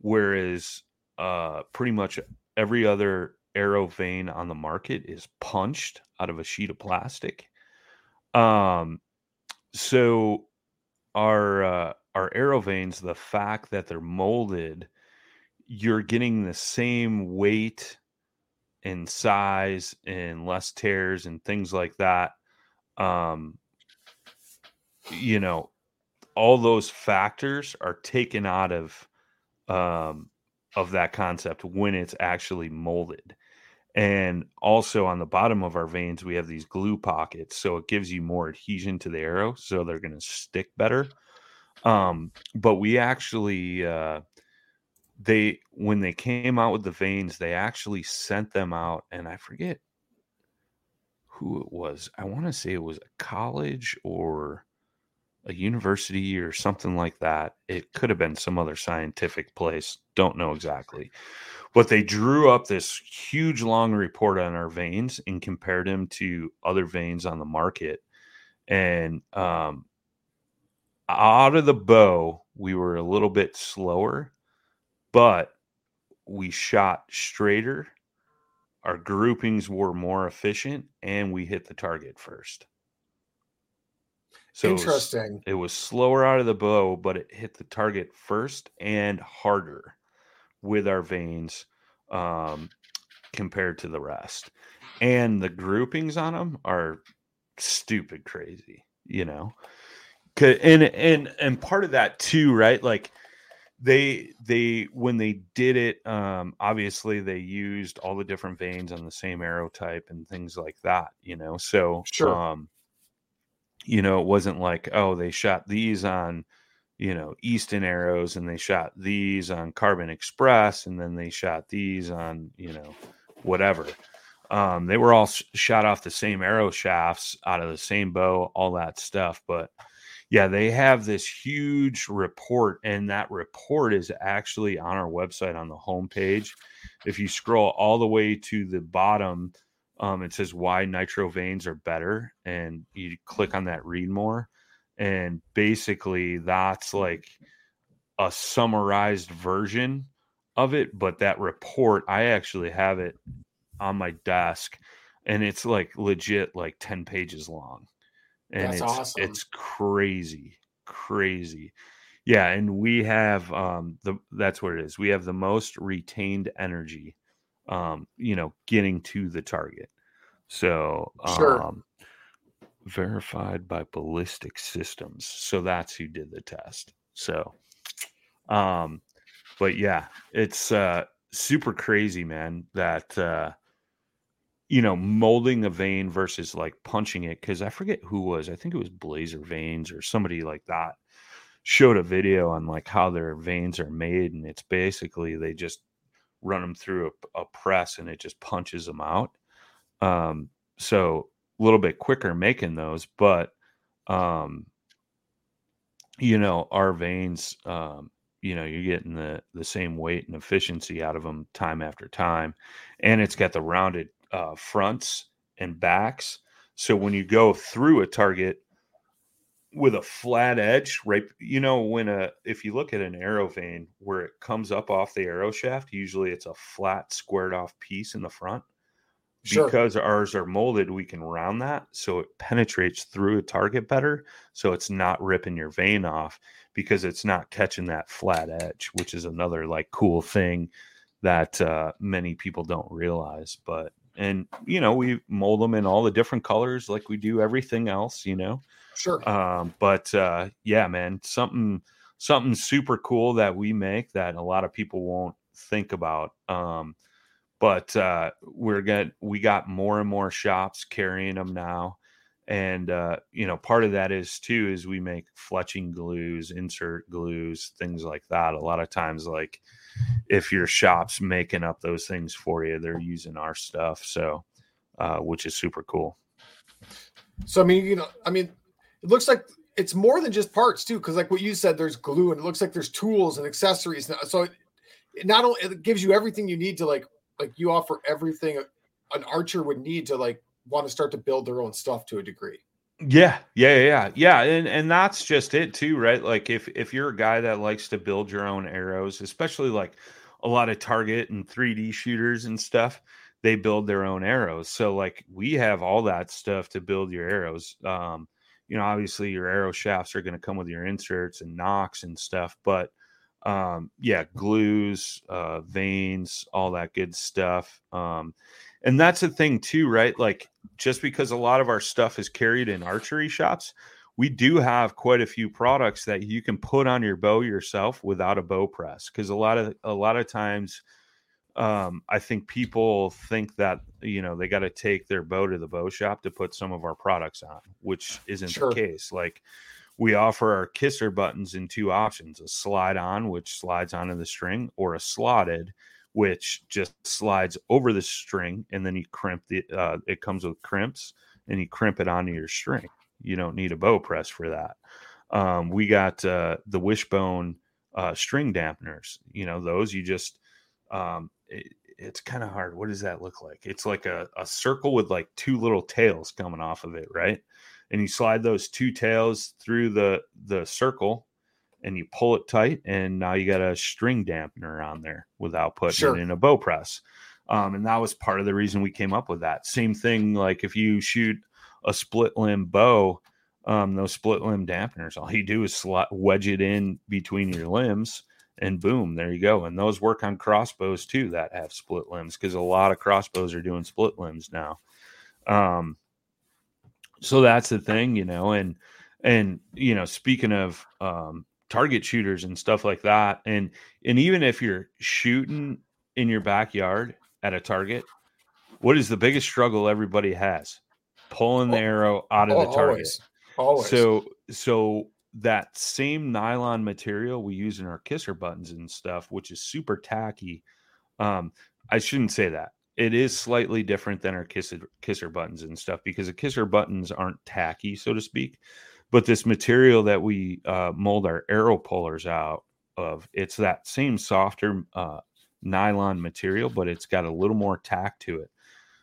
S3: whereas uh, pretty much every other arrow vane on the market is punched out of a sheet of plastic. Um, so our uh, our arrow vanes, the fact that they're molded, you're getting the same weight and size and less tears and things like that. Um, you know, all those factors are taken out of um, of that concept when it's actually molded. And also on the bottom of our vanes, we have these glue pockets. So it gives you more adhesion to the arrow. So they're going to stick better. Um, but we actually, uh, they, when they came out with the vanes, they actually sent them out. And I forget who it was. I want to say it was a college or a university or something like that. It could have been some other scientific place. Don't know exactly. But they drew up this huge long report on our vanes and compared them to other vanes on the market. And um, out of the bow, we were a little bit slower, but we shot straighter. Our groupings were more efficient, and we hit the target first. So it was-
S2: Interesting.
S3: it was slower out of the bow, but it hit the target first and harder with our vanes um, compared to the rest. And the groupings on them are stupid crazy, you know. And and and part of that too, right? Like they they when they did it, um, obviously they used all the different vanes on the same arrow type and things like that, you know. So
S2: Sure.
S3: um you know, it wasn't like, oh, they shot these on, you know, Easton arrows and they shot these on Carbon Express and then they shot these on, you know, whatever. Um, they were all s- shot off the same arrow shafts out of the same bow, all that stuff. But yeah, they have this huge report, and that report is actually on our website on the homepage. If you scroll all the way to the bottom, um, it says why nitro vanes are better, and you click on that read more, and basically that's like a summarized version of it. But that report, I actually have it on my desk, and it's like legit like ten pages long, and
S2: That's
S3: it's
S2: awesome.
S3: it's crazy, crazy. Yeah, and we have um the that's what it is. We have the most retained energy um, you know, getting to the target. So,
S2: Sure.
S3: um, verified by ballistic systems. So that's who did the test. So, um, but yeah, it's uh, super crazy, man. That uh, you know, molding a vane versus like punching it. Because I forget who was. I think it was Blazer Vanes or somebody like that. Showed a video on like how their vanes are made, and it's basically they just run them through a, a press and it just punches them out. Um, so a little bit quicker making those, but um, you know, our vanes, um, you know, you're getting the the same weight and efficiency out of them time after time, and it's got the rounded uh, fronts and backs. So when you go through a target with a flat edge, right? You know, when a if you look at an arrow vane where it comes up off the arrow shaft, usually it's a flat, squared off piece in the front.
S2: Sure.
S3: Because ours are molded, we can round that so it penetrates through a target better. So it's not ripping your vane off because it's not catching that flat edge, which is another like cool thing that uh, many people don't realize. But and you know, we mold them in all the different colors like we do everything else, you know.
S2: Sure.
S3: Um, but uh, yeah, man, something something super cool that we make that a lot of people won't think about. Um, but uh, we're get we got more and more shops carrying them now, and uh, you know part of that is too is we make fletching glues insert glues things like that a lot of times like if your shop's making up those things for you they're using our stuff so uh, which is super cool
S2: so i mean you know i mean it looks like it's more than just parts too because like what you said there's glue and it looks like there's tools and accessories so it, it not only it gives you everything you need to like like you offer everything an archer would need to like want to start to build their own stuff to a degree.
S3: Yeah, yeah, yeah, yeah, and and that's just it too, right? Like if if you're a guy that likes to build your own arrows, especially like a lot of target and 3D shooters and stuff, they build their own arrows. So like we have all that stuff to build your arrows. Um, you know, obviously your arrow shafts are going to come with your inserts and nocks and stuff, but um, yeah, glues, uh, vanes, all that good stuff. Um, and that's the thing too, right? Like just because a lot of our stuff is carried in archery shops, we do have quite a few products that you can put on your bow yourself without a bow press. Because a lot of a lot of times, um, I think people think that you know they got to take their bow to the bow shop to put some of our products on, which isn't sure. the case. Like we offer our kisser buttons in two options: a slide on, which slides onto the string, or a slotted which just slides over the string and then you crimp the uh, it comes with crimps and you crimp it onto your string you don't need a bow press for that um, we got uh, the wishbone uh, string dampeners you know those you just um, it, it's kind of hard what does that look like it's like a, a circle with like two little tails coming off of it right and you slide those two tails through the the circle and you pull it tight, and now you got a string dampener on there without putting sure. it in a bow press. Um, and that was part of the reason we came up with that. Same thing, like if you shoot a split limb bow, um, those split limb dampeners, all you do is slot, wedge it in between your limbs, and boom, there you go. And those work on crossbows too that have split limbs because a lot of crossbows are doing split limbs now. Um, so that's the thing, you know, and and you know, speaking of um, target shooters and stuff like that. And and even if you're shooting in your backyard at a target, what is the biggest struggle everybody has? Pulling the arrow out of oh, the target.
S2: Always. always.
S3: So so that same nylon material we use in our kisser buttons and stuff, which is super tacky. Um, I shouldn't say that. It is slightly different than our kisser kisser buttons and stuff because the kisser buttons aren't tacky, so to speak but this material that we uh, mold our arrow pullers out of it's that same softer uh, nylon material but it's got a little more tack to it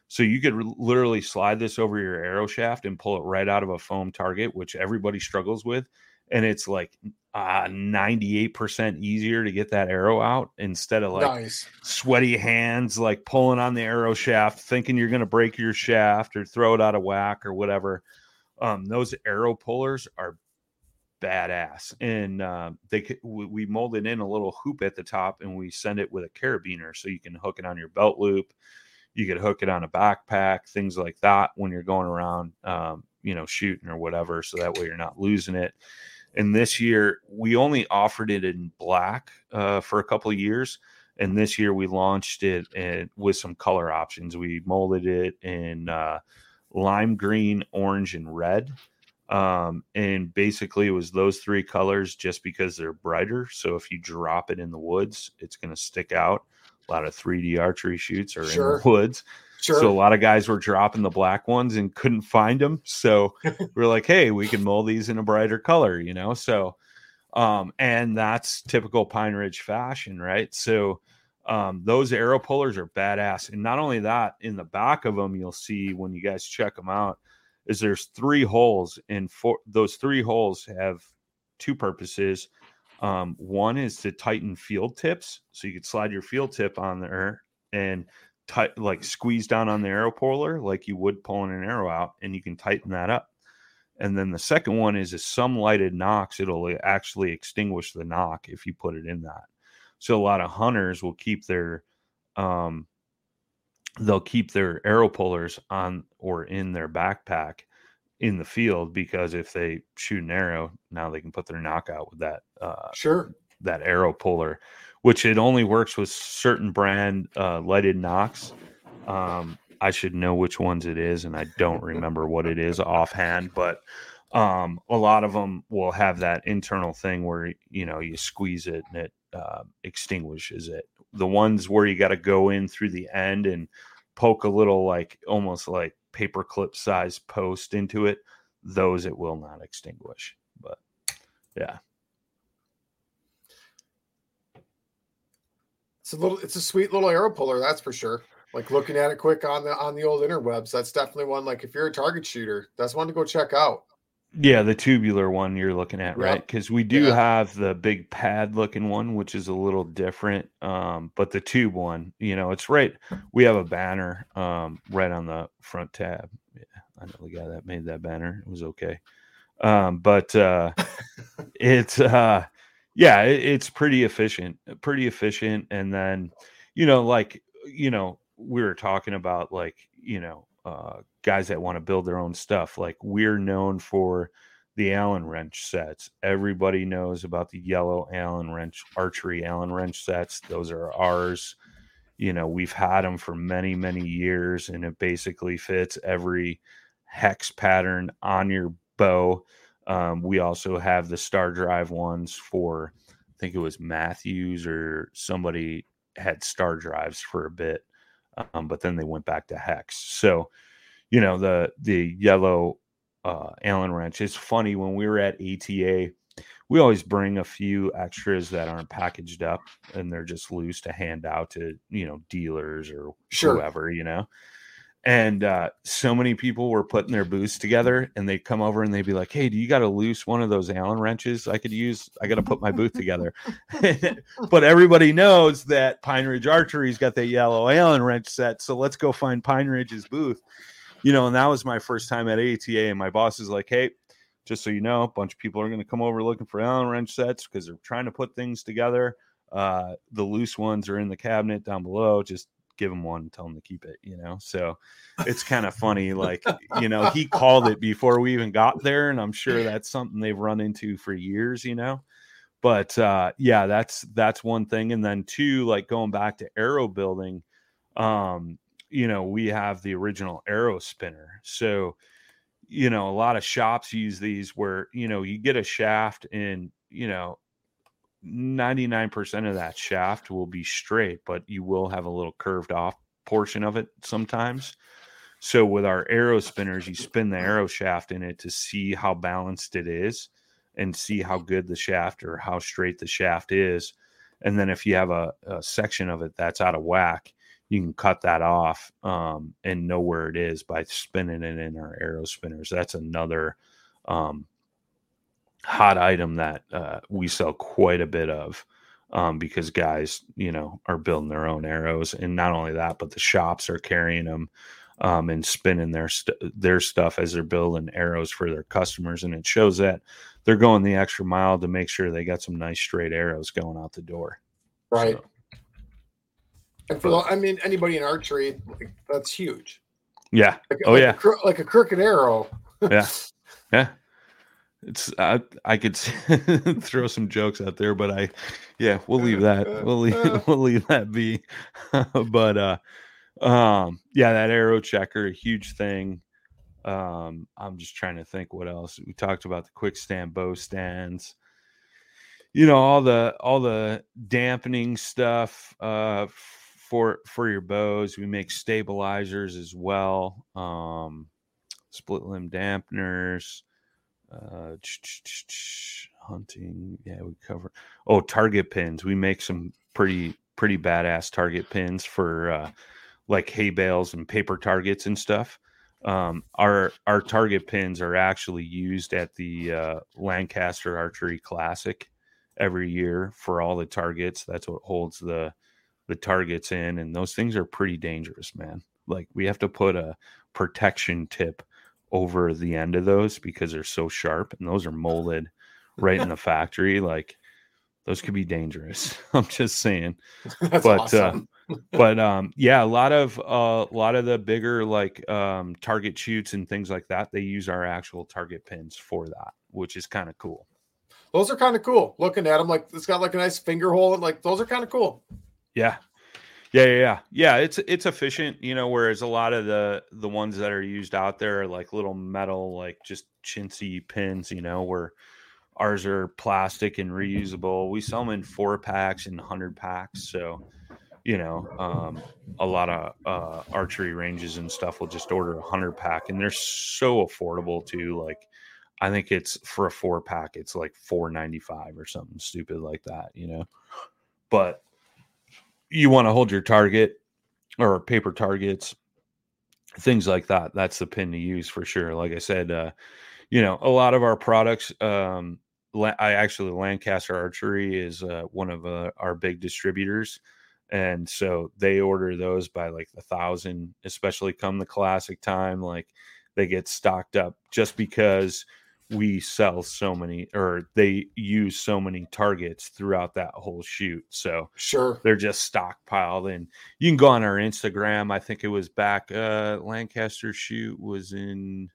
S3: so you could literally slide this over your arrow shaft and pull it right out of a foam target which everybody struggles with and it's like uh, 98% easier to get that arrow out instead of like nice. sweaty hands like pulling on the arrow shaft thinking you're going to break your shaft or throw it out of whack or whatever um, those arrow pullers are badass, and uh, they we molded in a little hoop at the top, and we send it with a carabiner, so you can hook it on your belt loop. You could hook it on a backpack, things like that, when you're going around, um, you know, shooting or whatever, so that way you're not losing it. And this year, we only offered it in black uh, for a couple of years and this year we launched it and with some color options. We molded it in uh, lime green, orange, and red. Um, and basically, it was those three colors just because they're brighter. So if you drop it in the woods, it's going to stick out. A lot of 3D archery shoots are sure. in the woods. Sure. So a lot of guys were dropping the black ones and couldn't find them. So we're like, hey, we can mold these in a brighter color, you know? So, um, and that's typical Pine Ridge fashion, right? So, um, those arrow pullers are badass. And not only that, in the back of them, you'll see when you guys check them out, is there's three holes, and four those three holes have two purposes. Um, one is to tighten field tips, so you could slide your field tip on there and tight like squeeze down on the arrow puller like you would pulling an arrow out, and you can tighten that up. And then the second one is a some lighted nocks. It'll actually extinguish the nock if you put it in that. So a lot of hunters will keep their um they'll keep their arrow pullers on or in their backpack in the field because if they shoot an arrow, now they can put their knockout with that uh
S2: sure
S3: that arrow puller, which it only works with certain brand uh lighted nocks. Um I should know which ones it is, and I don't remember what it is offhand. But um, a lot of them will have that internal thing where you know you squeeze it and it uh, extinguishes it. The ones where you got to go in through the end and poke a little like almost like paperclip size post into it, those it will not extinguish. But yeah.
S2: It's a little it's a sweet little arrow puller, that's for sure. Like looking at it quick on the on the old interwebs, that's definitely one like if you're a target shooter, that's one to go check out.
S3: Yeah, the tubular one you're looking at, right? Because we do
S2: Yeah.
S3: have the big pad looking one, which is a little different. Um, but the tube one, you know, it's right. We have a banner um, right on the front tab. Yeah, I know the guy that made that banner. It was okay. Um, but uh, it's uh, yeah, it, it's pretty efficient, pretty efficient. And then, you know, like you know, we were talking about like you know uh, guys that want to build their own stuff. Like we're known for the Allen wrench sets. Everybody knows about the yellow Allen wrench archery Allen wrench sets. Those are ours. You know, we've had them for many, many years, and it basically fits every hex pattern on your bow. Um, we also have the Star Drive ones for, I think it was Mathews or somebody had Star Drives for a bit, um, but then they went back to hex. So, you know, the the yellow uh, Allen wrench. It's funny when we were at ATA, we always bring a few extras that aren't packaged up and they're just loose to hand out to you know dealers or
S2: Sure.
S3: whoever, you know. And uh, so many people were putting their booths together, and they'd come over and they'd be like, "Hey, do you got a loose one of those Allen wrenches I could use? I got to put my booth together." but everybody knows that Pine Ridge Archery's got that yellow Allen wrench set, so let's go find Pine Ridge's booth. You know, and that was my first time at ATA, and my boss is like, "Hey, just so you know, a bunch of people are going to come over looking for Allen wrench sets because they're trying to put things together. Uh, the loose ones are in the cabinet down below. Just give them one and tell them to keep it, you know? So it's kind of funny. Like, you know, he called it before we even got there. And I'm sure that's something they've run into for years, you know? But uh, yeah, that's that's one thing. And then two, like going back to arrow building, um, you know, we have the original arrow spinner. So, you know, a lot of shops use these where, you know, you get a shaft and, you know, 99% of that shaft will be straight, but you will have a little curved off portion of it sometimes. So with our arrow spinners, you spin the arrow shaft in it to see how balanced it is and see how good the shaft or how straight the shaft is. And then if you have a, a section of it that's out of whack, you can cut that off um, and know where it is by spinning it in our arrow spinners. That's another um, hot item that uh, we sell quite a bit of um, because guys, you know, are building their own arrows, and not only that, but the shops are carrying them um, and spinning their st- their stuff as they're building arrows for their customers, and it shows that they're going the extra mile to make sure they got some nice straight arrows going out the door.
S2: Right.
S3: So,
S2: And for the, I mean, anybody in archery, like, that's huge.
S3: yeah.
S2: Like,
S3: Oh
S2: like
S3: yeah.
S2: a, like a crooked arrow.
S3: Yeah. Yeah. It's I I could throw some jokes out there, but I yeah, we'll leave that. We'll leave we'll leave that be. but uh um yeah, that arrow checker, a huge thing. Um I'm just trying to think what else. We talked about the quick stand bow stands. You know, all the all the dampening stuff uh for for your bows. We make stabilizers as well. Um split limb dampeners uh hunting. Yeah we cover oh target pins. We make some pretty pretty badass target pins for uh like hay bales and paper targets and stuff. Um our our target pins are actually used at the uh lancaster archery classic every year for all the targets. That's what holds the the targets in and those things are pretty dangerous man. Like we have to put a protection tip over the end of those because they're so sharp and those are molded right in the factory like those could be dangerous i'm just saying
S2: That's
S3: but
S2: awesome.
S3: uh but um yeah a lot of uh, a lot of the bigger like um target shoots and things like that they use our actual target pins for that which is kind of cool
S2: those are kind of cool. Looking at them, like it's got like a nice finger hole. Like those are kind of cool.
S3: yeah Yeah, yeah, yeah. It's it's efficient, you know. Whereas a lot of the the ones that are used out there are like little metal, like just chintzy pins, you know. Where ours are plastic and reusable. We sell them in four packs and hundred packs, so you know, um, a lot of uh, archery ranges and stuff will just order a hundred pack, and they're so affordable too. Like, I think it's for a four pack, it's like four ninety five or something stupid like that, you know. But you want to hold your target or paper targets, things like that. That's the pin to use for sure. Like I said, uh, you know, a lot of our products. Um, I actually Lancaster Archery is uh, one of uh, our big distributors and so they order those by like a thousand especially come the classic time like they get stocked up just because we sell so many or they use so many targets throughout that whole shoot so
S2: sure
S3: they're just stockpiled and you can go on our instagram i think it was back uh lancaster shoot was in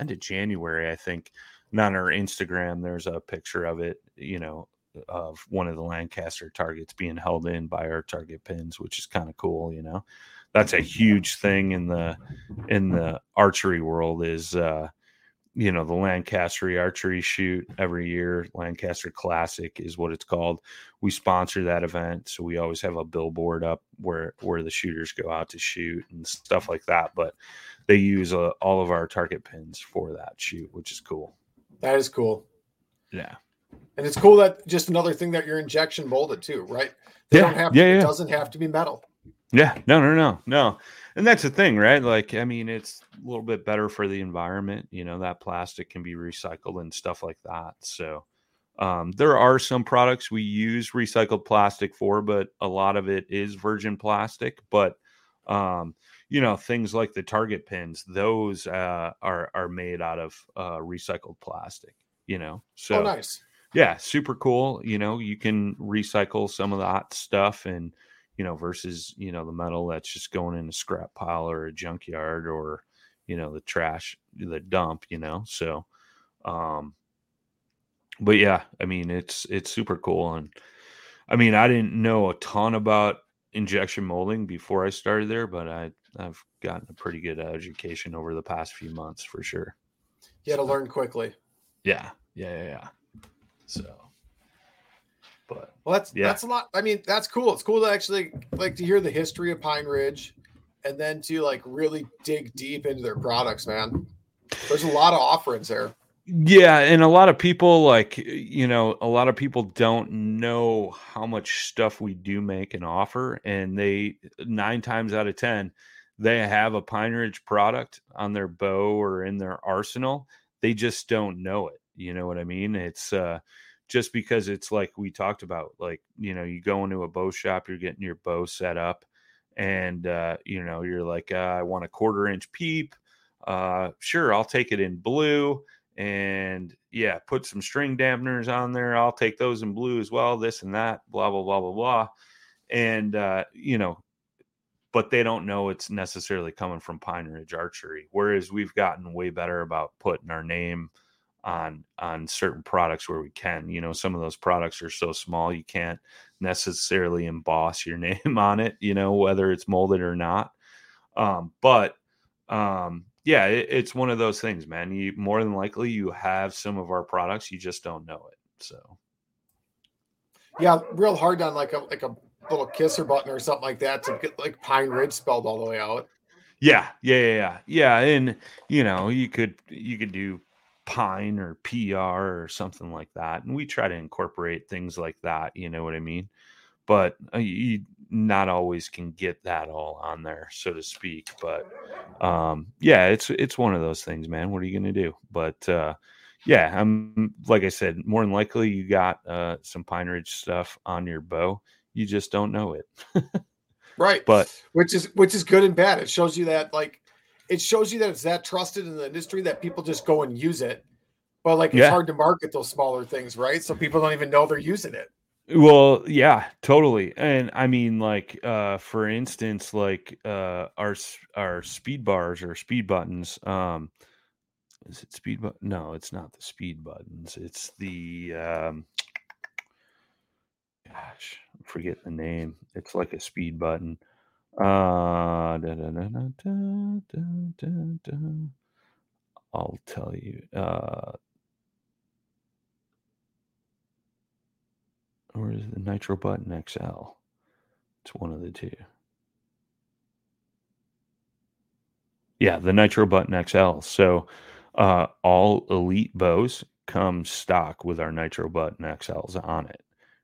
S3: end of january i think and on our instagram there's a picture of it you know of one of the Lancaster targets being held in by our target pins, which is kind of cool. You know, that's a huge thing in the in the archery world. Is uh, you know the Lancaster archery shoot every year. Lancaster Classic is what it's called. We sponsor that event, so we always have a billboard up where where the shooters go out to shoot and stuff like that. But they use uh, all of our target pins for that shoot, which is cool.
S2: That is cool.
S3: Yeah.
S2: And it's cool that just another thing that you're injection molded too, right? They
S3: Yeah,
S2: don't have
S3: yeah,
S2: to,
S3: yeah.
S2: it doesn't have to be metal.
S3: Yeah, no, no, no, no. And that's the thing, right? Like, I mean, it's a little bit better for the environment. You know, that plastic can be recycled and stuff like that. So, um, there are some products we use recycled plastic for, but a lot of it is virgin plastic. But, um, you know, things like the target pins, those uh, are are made out of uh, recycled plastic. You know, so
S2: oh, nice.
S3: yeah super cool you know you can recycle some of that stuff and you know versus you know the metal that's just going in a scrap pile or a junkyard or you know the trash the dump you know so um but yeah i mean it's it's super cool and i mean i didn't know a ton about injection molding before i started there but i i've gotten a pretty good education over the past few months for sure
S2: You had to learn quickly.
S3: yeah yeah yeah, yeah. so but
S2: Well, that's
S3: Yeah.
S2: that's a lot. I mean, that's cool. It's cool to actually like to hear the history of Pine Ridge, and then to like really dig deep into their products, man. There's a lot of offerings there.
S3: Yeah, and a lot of people like you know, a lot of people don't know how much stuff we do make and offer, and they nine times out of ten they have a Pine Ridge product on their bow or in their arsenal. They just don't know it. You know what I mean? It's uh just because it's like we talked about, like, you know, you go into a bow shop, you're getting your bow set up, and uh, you know, you're like, uh, I want a quarter inch peep. Uh, sure, I'll take it in blue and yeah, put some string dampeners on there. I'll take those in blue as well, this and that, blah, blah, blah, blah, blah. And, uh, you know, but they don't know it's necessarily coming from Pine Ridge Archery. Whereas we've gotten way better about putting our name on on certain products where we can. You know, some of those products are so small you can't necessarily emboss your name on it, you know, whether it's molded or not. Um, but um yeah it, it's one of those things man you more than likely you have some of our products you just don't know it so
S2: Yeah, real hard on like a like a little kisser button or something like that to get like Pine Ridge spelled all the way out.
S3: yeah yeah yeah yeah yeah and you know you could you could do pine or pr or something like that and we try to incorporate things like that you know what i mean but uh, you not always can get that all on there so to speak but um yeah it's it's one of those things man what are you gonna do but uh yeah i'm like i said more than likely you got uh some pine ridge stuff on your bow you just don't know it
S2: Right.
S3: but
S2: which is which is good and bad. It shows you that like it shows you that it's that trusted in the industry that people just go and use it. But like it's
S3: Yeah.
S2: hard to market those smaller things, right? So people don't even know they're using it.
S3: Well, yeah, totally. And I mean, like, uh, for instance, like, uh, our, our speed bars or speed buttons, um, is it speed button? No, it's not the speed buttons. It's the, um, gosh, I'm forget the name. It's like a speed button. Uh, da, da, da, I'll tell you. Uh, the Nitro Button XL? It's one of the two. Yeah, the Nitro Button XL. So uh, all elite bows come stock with our Nitro Button XLs on it,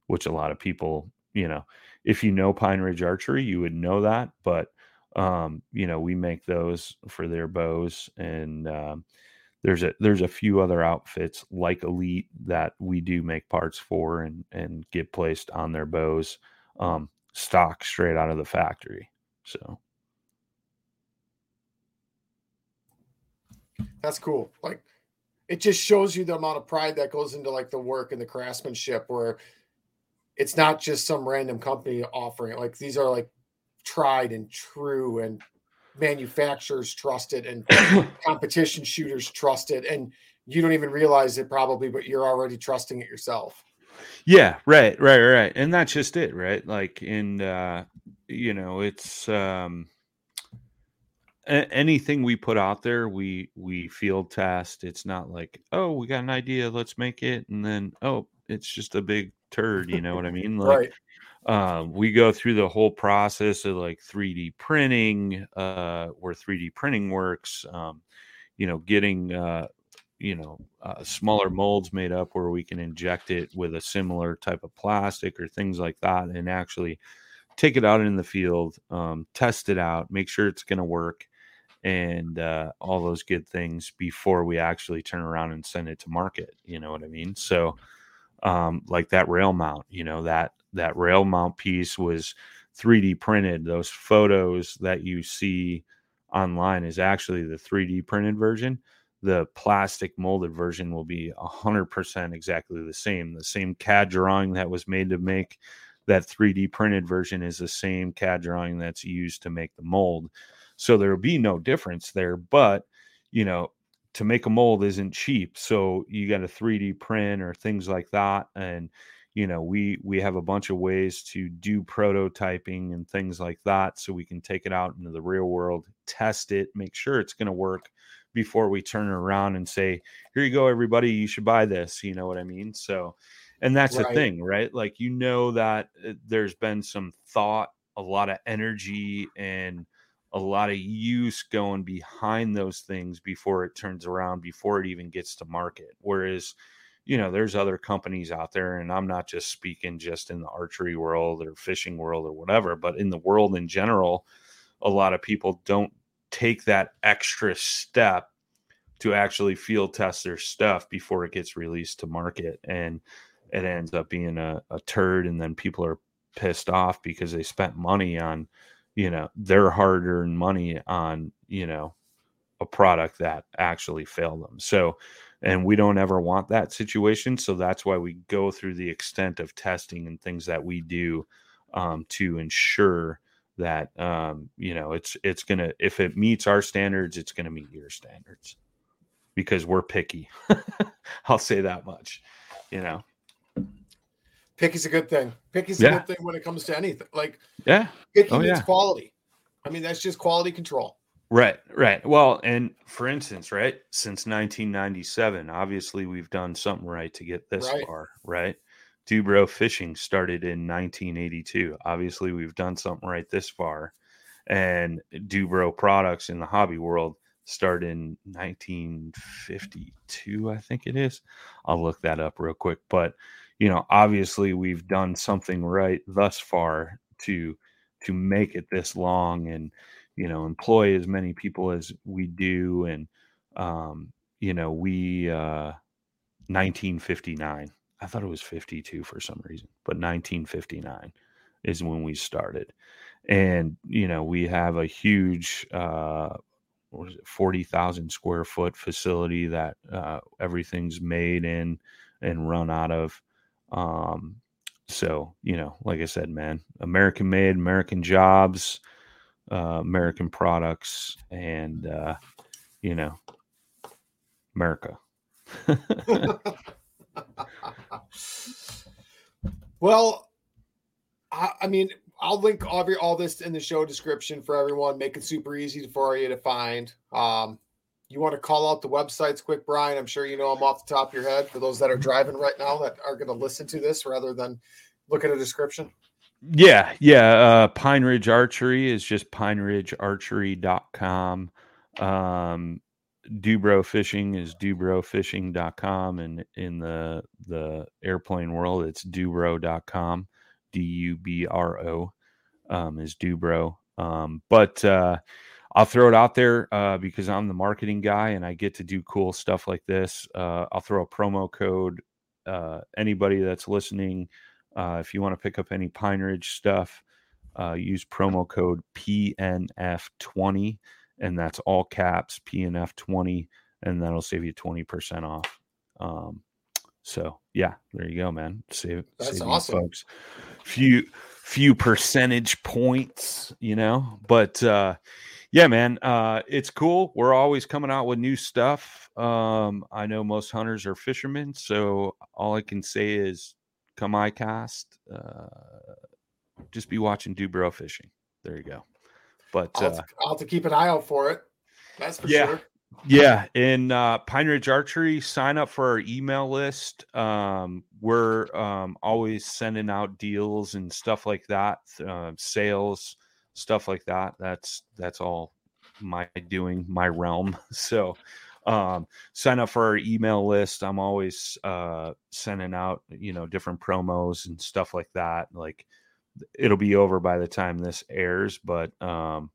S3: which a lot of people, you know, if you know Pine Ridge Archery, you would know that. But um, you know, we make those for their bows, and um, there's a there's a few other outfits like Elite that we do make parts for and and get placed on their bows, um, stock straight out of the factory. So
S2: that's cool. Like it just shows you the amount of pride that goes into like the work and the craftsmanship where it's not just some random company offering it. Like these are like tried and true and manufacturers trust it and competition shooters trust it. And you don't even realize it probably but you're already trusting it yourself.
S3: Yeah right right right and that's just it right? Like in uh you know it's um anything we put out there we we field test. It's not like oh we got an idea let's make it and then oh it's just a big turd you know what i mean like right. uh, we go through the whole process of like 3d printing uh, where 3d printing works um, you know getting uh, you know uh, smaller molds made up where we can inject it with a similar type of plastic or things like that and actually take it out in the field um, test it out make sure it's going to work and uh, all those good things before we actually turn around and send it to market. You know what I mean? So, um, like that rail mount, you know that that rail mount piece was 3D printed. Those photos that you see online is actually the 3D printed version. The plastic molded version will be 100% exactly the same. The same CAD drawing that was made to make that 3D printed version is the same CAD drawing that's used to make the mold. So there will be no difference there. But, you know, to make a mold isn't cheap. So you got a 3D print or things like that. And, you know, we we have a bunch of ways to do prototyping and things like that so we can take it out into the real world, test it, make sure it's going to work before we turn around and say, "Here you go everybody, you should buy this." You know what I mean? So and that's right. the thing, right? Like you know that uh, there's been some thought, a lot of energy and a lot of use going behind those things before it turns around before it even gets to market whereas you know there's other companies out there and i'm not just speaking just in the archery world or fishing world or whatever but in the world in general a lot of people don't take that extra step to actually field test their stuff before it gets released to market and it ends up being a, a turd and then people are pissed off because they spent money on you know their hard-earned money on you know a product that actually failed them. So and we don't ever want that situation so that's why we go through the extent of testing and things that we do um, to ensure that um, you know it's it's gonna if it meets our standards it's gonna meet your standards because we're picky. I'll say that much you know
S2: pick is a good thing. Pick is a good thing when it comes to anything. Like
S3: yeah,
S2: picking oh, yeah. quality. I mean, that's just quality control.
S3: Right, right. Well, and for instance, right, since 1997, obviously we've done something right to get this right. far, right? Du-Bro Fishing started in 1982. Obviously, we've done something right this far. And Du-Bro products in the hobby world started in 1952, I think it is. I'll look that up real quick. But you know, obviously we've done something right thus far to to make it this long and you know employ as many people as we do and um you know we uh 1959 i thought it was 52 for some reason but 1959 is when we started. And you know we have a huge uh what was it 40,000 square foot facility that uh, everything's made in and run out of um, so, you know, like I said, man, American made, American jobs, uh, American products, and, uh, you know, America.
S2: well, I, I mean, I'll link all, all this in the show description for everyone. Make it super easy for you to find. Um, you want to call out the websites quick, Brian? I'm sure you know them off the top of your head for those that are driving right now that are going to listen to this rather than look at a description.
S3: Yeah, yeah. Uh, Pine Ridge Archery is just pineridgearchery.com. Um, Du-Bro Fishing is dubrofishing.com. And in the, the airplane world, it's dubro.com. D U B R O um, is Du-Bro. Um, but uh, I'll throw it out there uh, because I'm the marketing guy and I get to do cool stuff like this. Uh, I'll throw a promo code. Uh, anybody that's listening, uh, if you want to pick up any Pine Ridge stuff, uh, use promo code PNF20, and that's all caps PNF20, and that'll save you 20% off. Um, so yeah, there you go, man. Save,
S2: That's
S3: save
S2: awesome.
S3: folks. Few few percentage points, you know. But uh yeah, man, uh it's cool. We're always coming out with new stuff. Um I know most hunters are fishermen, so all I can say is come ICAST, uh just be watching Du-Bro fishing. There you go. But
S2: I'll,
S3: uh
S2: have to, I'll have to keep an eye out for it. That's for
S3: Yeah.
S2: sure.
S3: Yeah, in uh, Pine Ridge Archery, sign up for our email list. Um, we're um, always sending out deals and stuff like that, uh, sales, stuff like that. That's that's all my doing, my realm. So, um, sign up for our email list. I'm always uh, sending out, you know, different promos and stuff like that. Like, it'll be over by the time this airs, but um,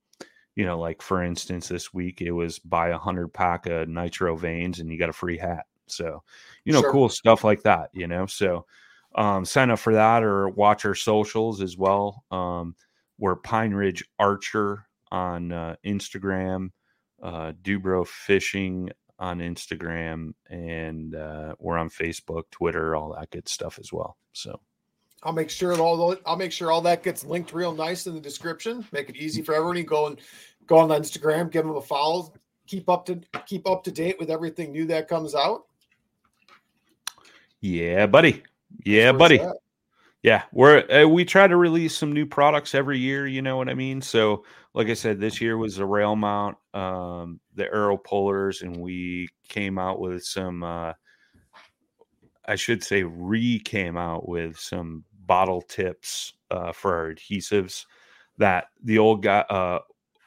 S3: you know, like for instance, this week it was buy a hundred pack of Nitro Vanes and you got a free hat. So, you know,
S2: Sure.
S3: cool stuff like that, you know. So um sign up for that or watch our socials as well. Um we're Pine Ridge Archer on uh, Instagram, uh Du-Bro Fishing on Instagram, and uh we're on Facebook, Twitter, all that good stuff as well. So
S2: I'll make sure all the, I'll make sure all that gets linked real nice in the description. Make it easy for everyone. Go and go on Instagram, give them a follow, keep up to keep up to date with everything new that comes out.
S3: yeah, buddy. Yeah, buddy.
S2: it's at.
S3: Yeah, we're uh, we try to release some new products every year. You know what I mean? So, like I said, this year was the rail mount, um, the arrow pullers, and we came out with some. Uh, I should say, re came out with some bottle tips uh, for our adhesives. That the old guy, uh,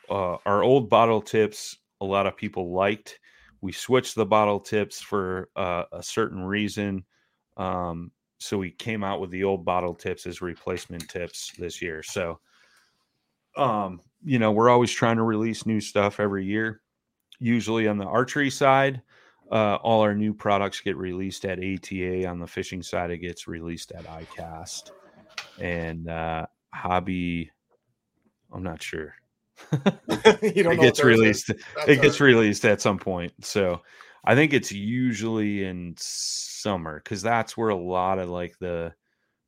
S3: uh, our old bottle tips, a lot of people liked. We switched the bottle tips for uh, a certain reason. Um, so we came out with the old bottle tips as replacement tips this year. So, um, you know, we're always trying to release new stuff every year. Usually on the archery side, uh, all our new products get released at ATA. On the fishing side, it gets released at ICAST and uh, hobby. I'm not sure.
S2: you don't
S3: it gets released. It gets
S2: right.
S3: released at some point. So I think it's usually in summer because that's where a lot of like the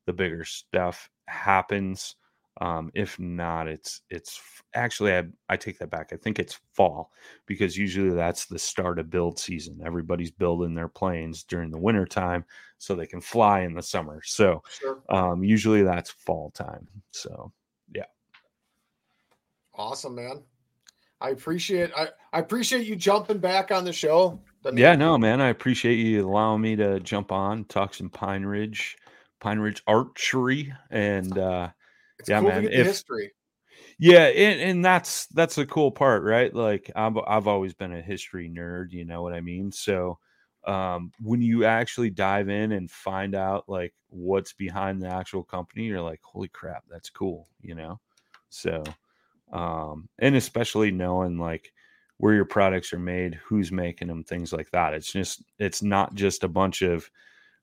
S3: the bigger stuff happens. Um, if not, it's it's actually I, I take that back. I think it's fall because usually that's the start of build season. Everybody's building their planes during the winter time so they can fly in the summer. So
S2: Sure.
S3: um, usually that's fall time. So yeah,
S2: Awesome, man. I appreciate I, I appreciate you jumping back on the show. Mean,
S3: Yeah, no, man. I appreciate you allowing me to jump on, talk some Pine Ridge, Pine Ridge archery, and uh,
S2: it's
S3: yeah,
S2: cool
S3: man,
S2: to get the
S3: if-
S2: history.
S3: yeah, and, and that's that's the cool part, right? Like I've I've always been a history nerd, you know what I mean? So um, when you actually dive in and find out like what's behind the actual company, you're like, holy crap, that's cool, you know? So um, and especially knowing like where your products are made, who's making them, things like that. It's just it's not just a bunch of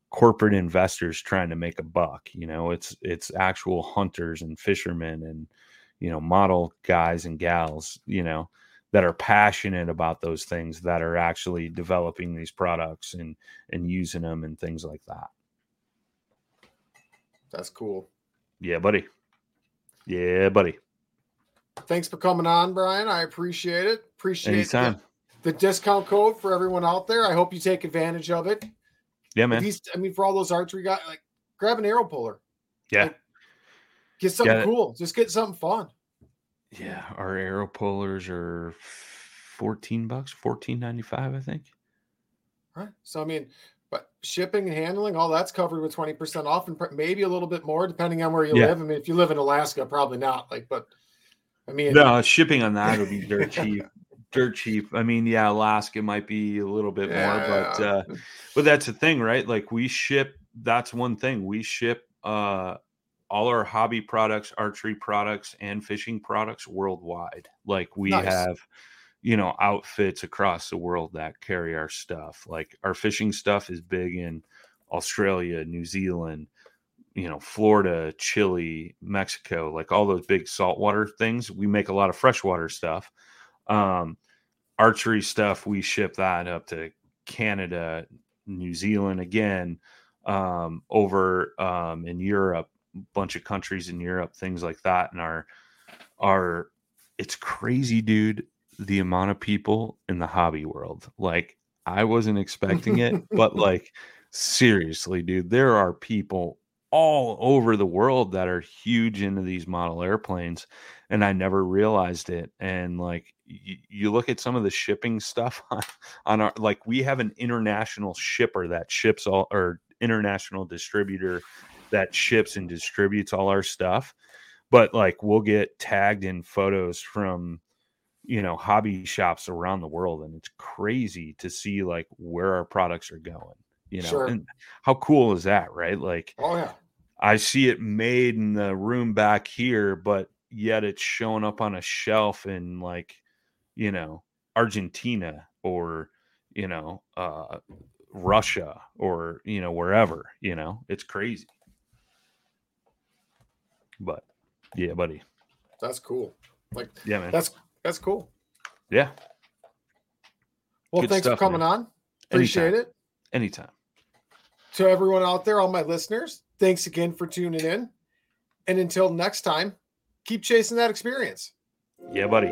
S3: corporate investors trying to make a buck, you know, it's it's actual hunters and fishermen and you know, model guys and gals, you know, that are passionate about those things that are actually developing these products and and using them and things like that.
S2: That's cool.
S3: Yeah, buddy. Yeah, buddy.
S2: Thanks for coming on, Brian. I appreciate it. Appreciate the,
S3: Anytime.
S2: the discount code for everyone out there. I hope you take advantage of it.
S3: Yeah, man.
S2: These, I mean, for all those archery guys, like grab an arrow puller.
S3: Yeah.
S2: like, Get something
S3: Yeah.
S2: cool. Just get something fun.
S3: Yeah, our arrow pullers are 14 bucks, 14.95, I think.
S2: Right. So I mean, but shipping and handling, all that's covered with twenty percent off, and maybe a little bit more depending on where you
S3: Yeah.
S2: live. I mean, if you live in Alaska, probably not. Like, but I mean,
S3: No, shipping on that would be dirt cheap. dirt cheap. I mean, yeah, Alaska might be a little bit more, but
S2: yeah.
S3: uh but that's the thing, right? Like we ship that's one thing. We ship uh all our hobby products, archery products, and fishing products worldwide. Like we
S2: Nice.
S3: have, you know, outfits across the world that carry our stuff. Like our fishing stuff is big in Australia, New Zealand, you know, Florida, Chile, Mexico, like all those big saltwater things. We make a lot of freshwater stuff. Um, archery stuff, we ship that up to Canada, New Zealand again, um, over um, in Europe, bunch of countries in Europe, things like that. And our, our, it's crazy, dude, the amount of people in the hobby world. Like, I wasn't expecting it, but like, seriously, dude, there are people all over the world that are huge into these model airplanes and I never realized it and like y- you look at some of the shipping stuff on, on our like we have an international shipper that ships all or international distributor that ships and distributes all our stuff but like we'll get tagged in photos from you know hobby shops around the world and it's crazy to see like where our products are going you know
S2: Sure.
S3: and how cool is that right like
S2: oh yeah,
S3: I see it made in the room back here, but yet it's showing up on a shelf in like, you know, Argentina or, you know, uh, Russia or, you know, wherever, you know, it's crazy. But yeah, buddy.
S2: that's cool. Like
S3: Yeah, man.
S2: that's that's cool.
S3: yeah.
S2: Well,
S3: Good
S2: thanks
S3: stuff,
S2: for coming
S3: man.
S2: on. Appreciate
S3: Anytime.
S2: it.
S3: Anytime.
S2: To everyone out there, all my listeners, thanks again for tuning in. And until next time, keep chasing that experience.
S3: Yeah, buddy.